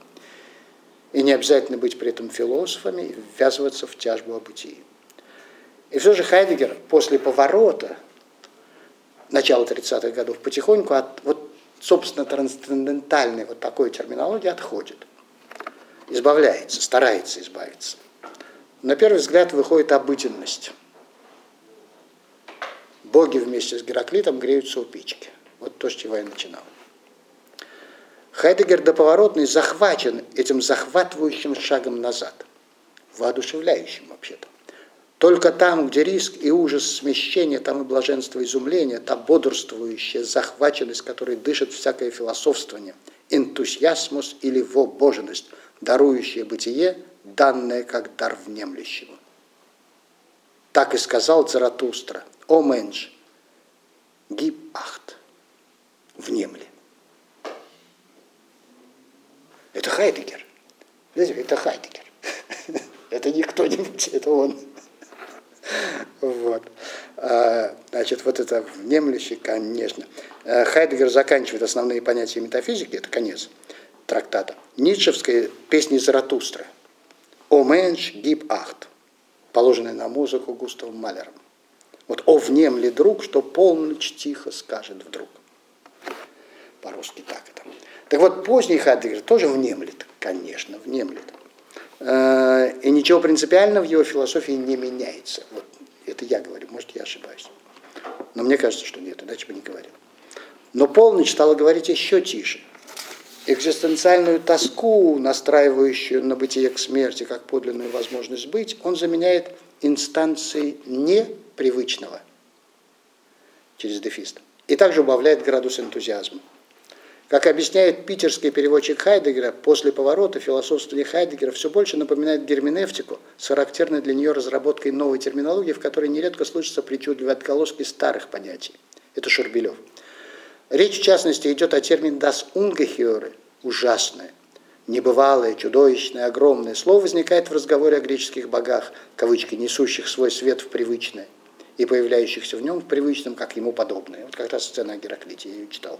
S1: И не обязательно быть при этом философами и ввязываться в тяжбу о бытии. И все же Хайдегер после поворота начала 30-х годов потихоньку от вот, собственно, трансцендентальной вот такой терминологии отходит – избавляется, старается избавиться. На первый взгляд выходит обыденность. Боги вместе с Гераклитом греются у печки. Вот то, с чего я начинал. Хайдегер до поворотный захвачен этим захватывающим шагом назад, воодушевляющим вообще-то. Только там, где риск и ужас смещения, там и блаженство изумления, та бодрствующая захваченность, которой дышит всякое философствование, энтузиасмус или вобоженность – дарующее бытие, данное как дар внемлющему. Так и сказал Заратустра, о менш, гиб ахт, внемли. Это Хайдегер. Это Хайдегер. Это не кто-нибудь, это он. Вот. А, значит, вот это внемлющий, конечно. Э, Хайдегер заканчивает основные понятия метафизики, это конец трактата. Ницшевская песня Заратустра. «О менш гиб ахт», положенная на музыку Густавом Малером. Вот «О внемли друг, что полночь тихо скажет вдруг». По-русски так это. Так вот, поздний Хайдегер тоже внемлет, конечно, внемлет. Э, и ничего принципиального в его философии не меняется. Вот это я говорю, может, я ошибаюсь. Но мне кажется, что нет, иначе бы не говорил. Но полночь стала говорить еще тише. Экзистенциальную тоску, настраивающую на бытие к смерти как подлинную возможность быть, он заменяет инстанцией непривычного через дефист. И также убавляет градус энтузиазма. Как объясняет питерский переводчик Хайдегера, после поворота философствование Хайдегера все больше напоминает герменевтику с характерной для нее разработкой новой терминологии, в которой нередко слышатся причудливые отголоски старых понятий. Это Шурбелев. Речь, в частности, идет о термине «das ungeheuere» – «ужасное», небывалое, чудовищное, огромное. Слово возникает в разговоре о греческих богах, кавычки, несущих свой свет в привычное и появляющихся в нем в привычном, как ему подобное. Вот как раз сцена о Гераклите, я ее читал.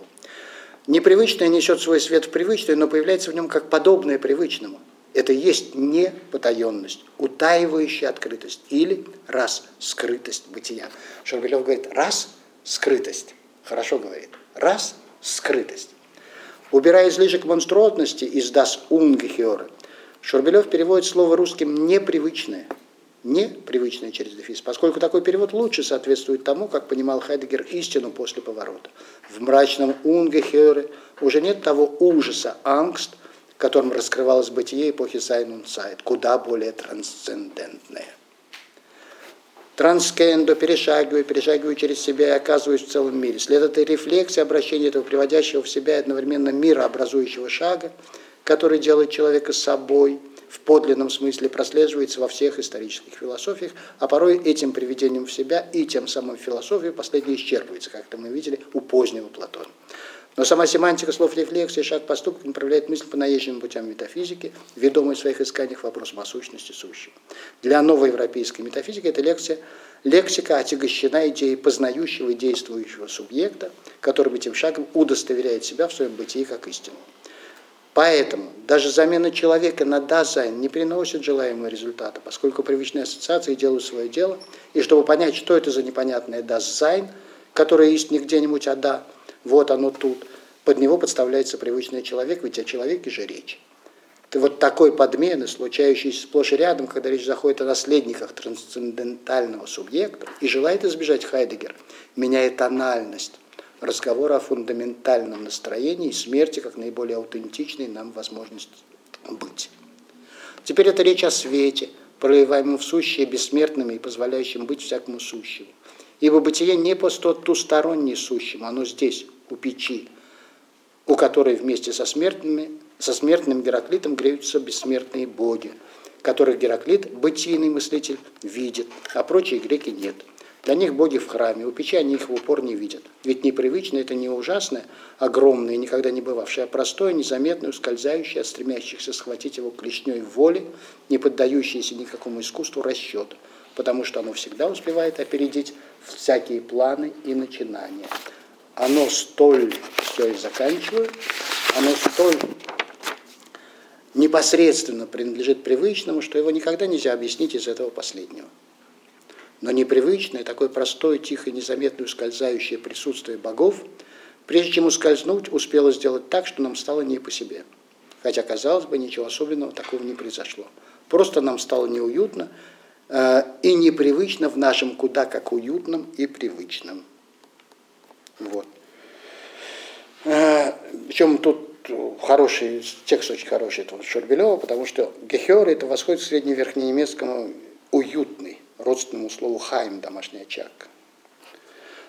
S1: Непривычное несет свой свет в привычное, но появляется в нем как подобное привычному. Это есть не потаенность, утаивающая открытость или раз скрытость бытия. Шурбелев говорит, раз скрытость, хорошо говорит, раз скрытость. Убирая излишек монструозности из das Ungeheure, Шурбелев переводит слово русским непривычное – непривычное через дефис, поскольку такой перевод лучше соответствует тому, как понимал Хайдегер истину после поворота. В мрачном Ungeheure уже нет того ужаса, Angst, которым раскрывалось бытие эпохи Sein und Zeit, куда более трансцендентное. Транскендо, перешагиваю, перешагиваю через себя и оказываюсь в целом мире. След этой рефлексии, обращения этого приводящего в себя одновременно мира образующего шага, который делает человека собой – в подлинном смысле прослеживается во всех исторических философиях, а порой этим приведением в себя и тем самым философией последнее исчерпывается, как это мы видели у позднего Платона. Но сама семантика слов рефлексии, шаг поступок направляет мысль по наезженным путям метафизики, ведомой в своих исканиях вопросом о сущности сущего. Для новой европейской метафизики эта лекция, лексика отягощена идеей познающего и действующего субъекта, который этим шагом удостоверяет себя в своем бытии как истину. Поэтому даже замена человека на Dasein не приносит желаемого результата, поскольку привычные ассоциации делают свое дело, и чтобы понять, что это за непонятное Dasein, которое есть не где-нибудь, а da, вот оно тут, под него подставляется привычный человек, ведь о человеке же речь. Ты вот такой подмены, случающейся сплошь и рядом, когда речь заходит о наследниках трансцендентального субъекта, и желает избежать Хайдегер, меняет тональность, разговора о фундаментальном настроении смерти как наиболее аутентичной нам возможности быть. Теперь это речь о свете, проливаемом в сущее бессмертными и позволяющем быть всякому сущему. Ибо бытие не просто тустороннее сущему, оно здесь, у печи, у которой вместе со смертными, со смертным Гераклитом греются бессмертные боги, которых Гераклит, бытийный мыслитель, видит, а прочие греки нет – для них боги в храме, у печи они их в упор не видят. Ведь непривычно это не ужасное, огромное, никогда не бывавшее, а простое, незаметное, ускользающее от стремящихся схватить его клешней воли, не поддающееся никакому искусству расчет, потому что оно всегда успевает опередить всякие планы и начинания. Оно столь, все и заканчиваю, оно столь непосредственно принадлежит привычному, что его никогда нельзя объяснить из этого последнего но непривычное, такое простое, тихое, незаметное, ускользающее присутствие богов, прежде чем ускользнуть, успело сделать так, что нам стало не по себе. Хотя, казалось бы, ничего особенного такого не произошло. Просто нам стало неуютно э, и непривычно в нашем куда как уютном и привычном. Вот. Э, причем тут хороший, текст очень хороший этого Шурбелева, потому что Гехер это восходит к средневерхненемецкому уютный родственному слову хайм, домашний очаг.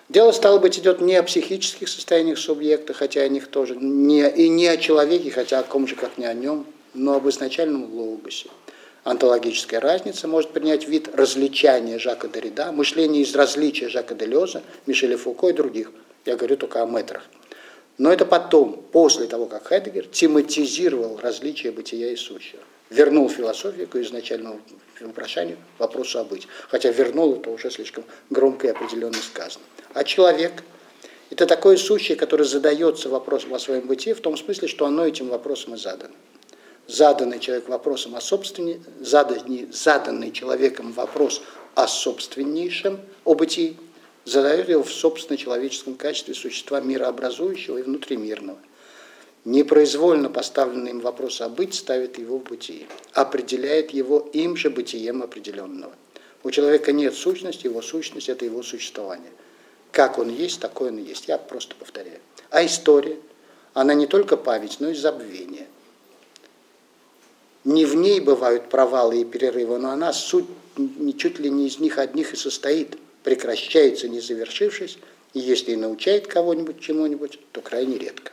S1: Дело, стало быть, идет не о психических состояниях субъекта, хотя о них тоже, не, и не о человеке, хотя о ком же, как не о нем, но об изначальном логосе. Онтологическая разница может принять вид развлечания Жака Derrida, мышления из различия Жака Делеза, Мишеля Фуко и других. Я говорю только о метрах. Но это потом, после того, как Хайдегер тематизировал различия бытия и сущего. Вернул философию к изначальному вопрошанию, вопросу о быть. Хотя вернул это уже слишком громко и определенно сказано. А человек – это такое сущее, которое задается вопросом о своем бытии в том смысле, что оно этим вопросом и задано. Заданный человек вопросом о собственности, заданный, заданный человеком вопрос о собственнейшем, о бытии – задает его в собственно человеческом качестве существа мирообразующего и внутримирного. Непроизвольно поставленный им вопрос о быть ставит его в бытие, определяет его им же бытием определенного. У человека нет сущности, его сущность – это его существование. Как он есть, такой он и есть. Я просто повторяю. А история, она не только память, но и забвение. Не в ней бывают провалы и перерывы, но она суть чуть ли не из них одних и состоит – прекращается, не завершившись, и если и научает кого-нибудь чему-нибудь, то крайне редко.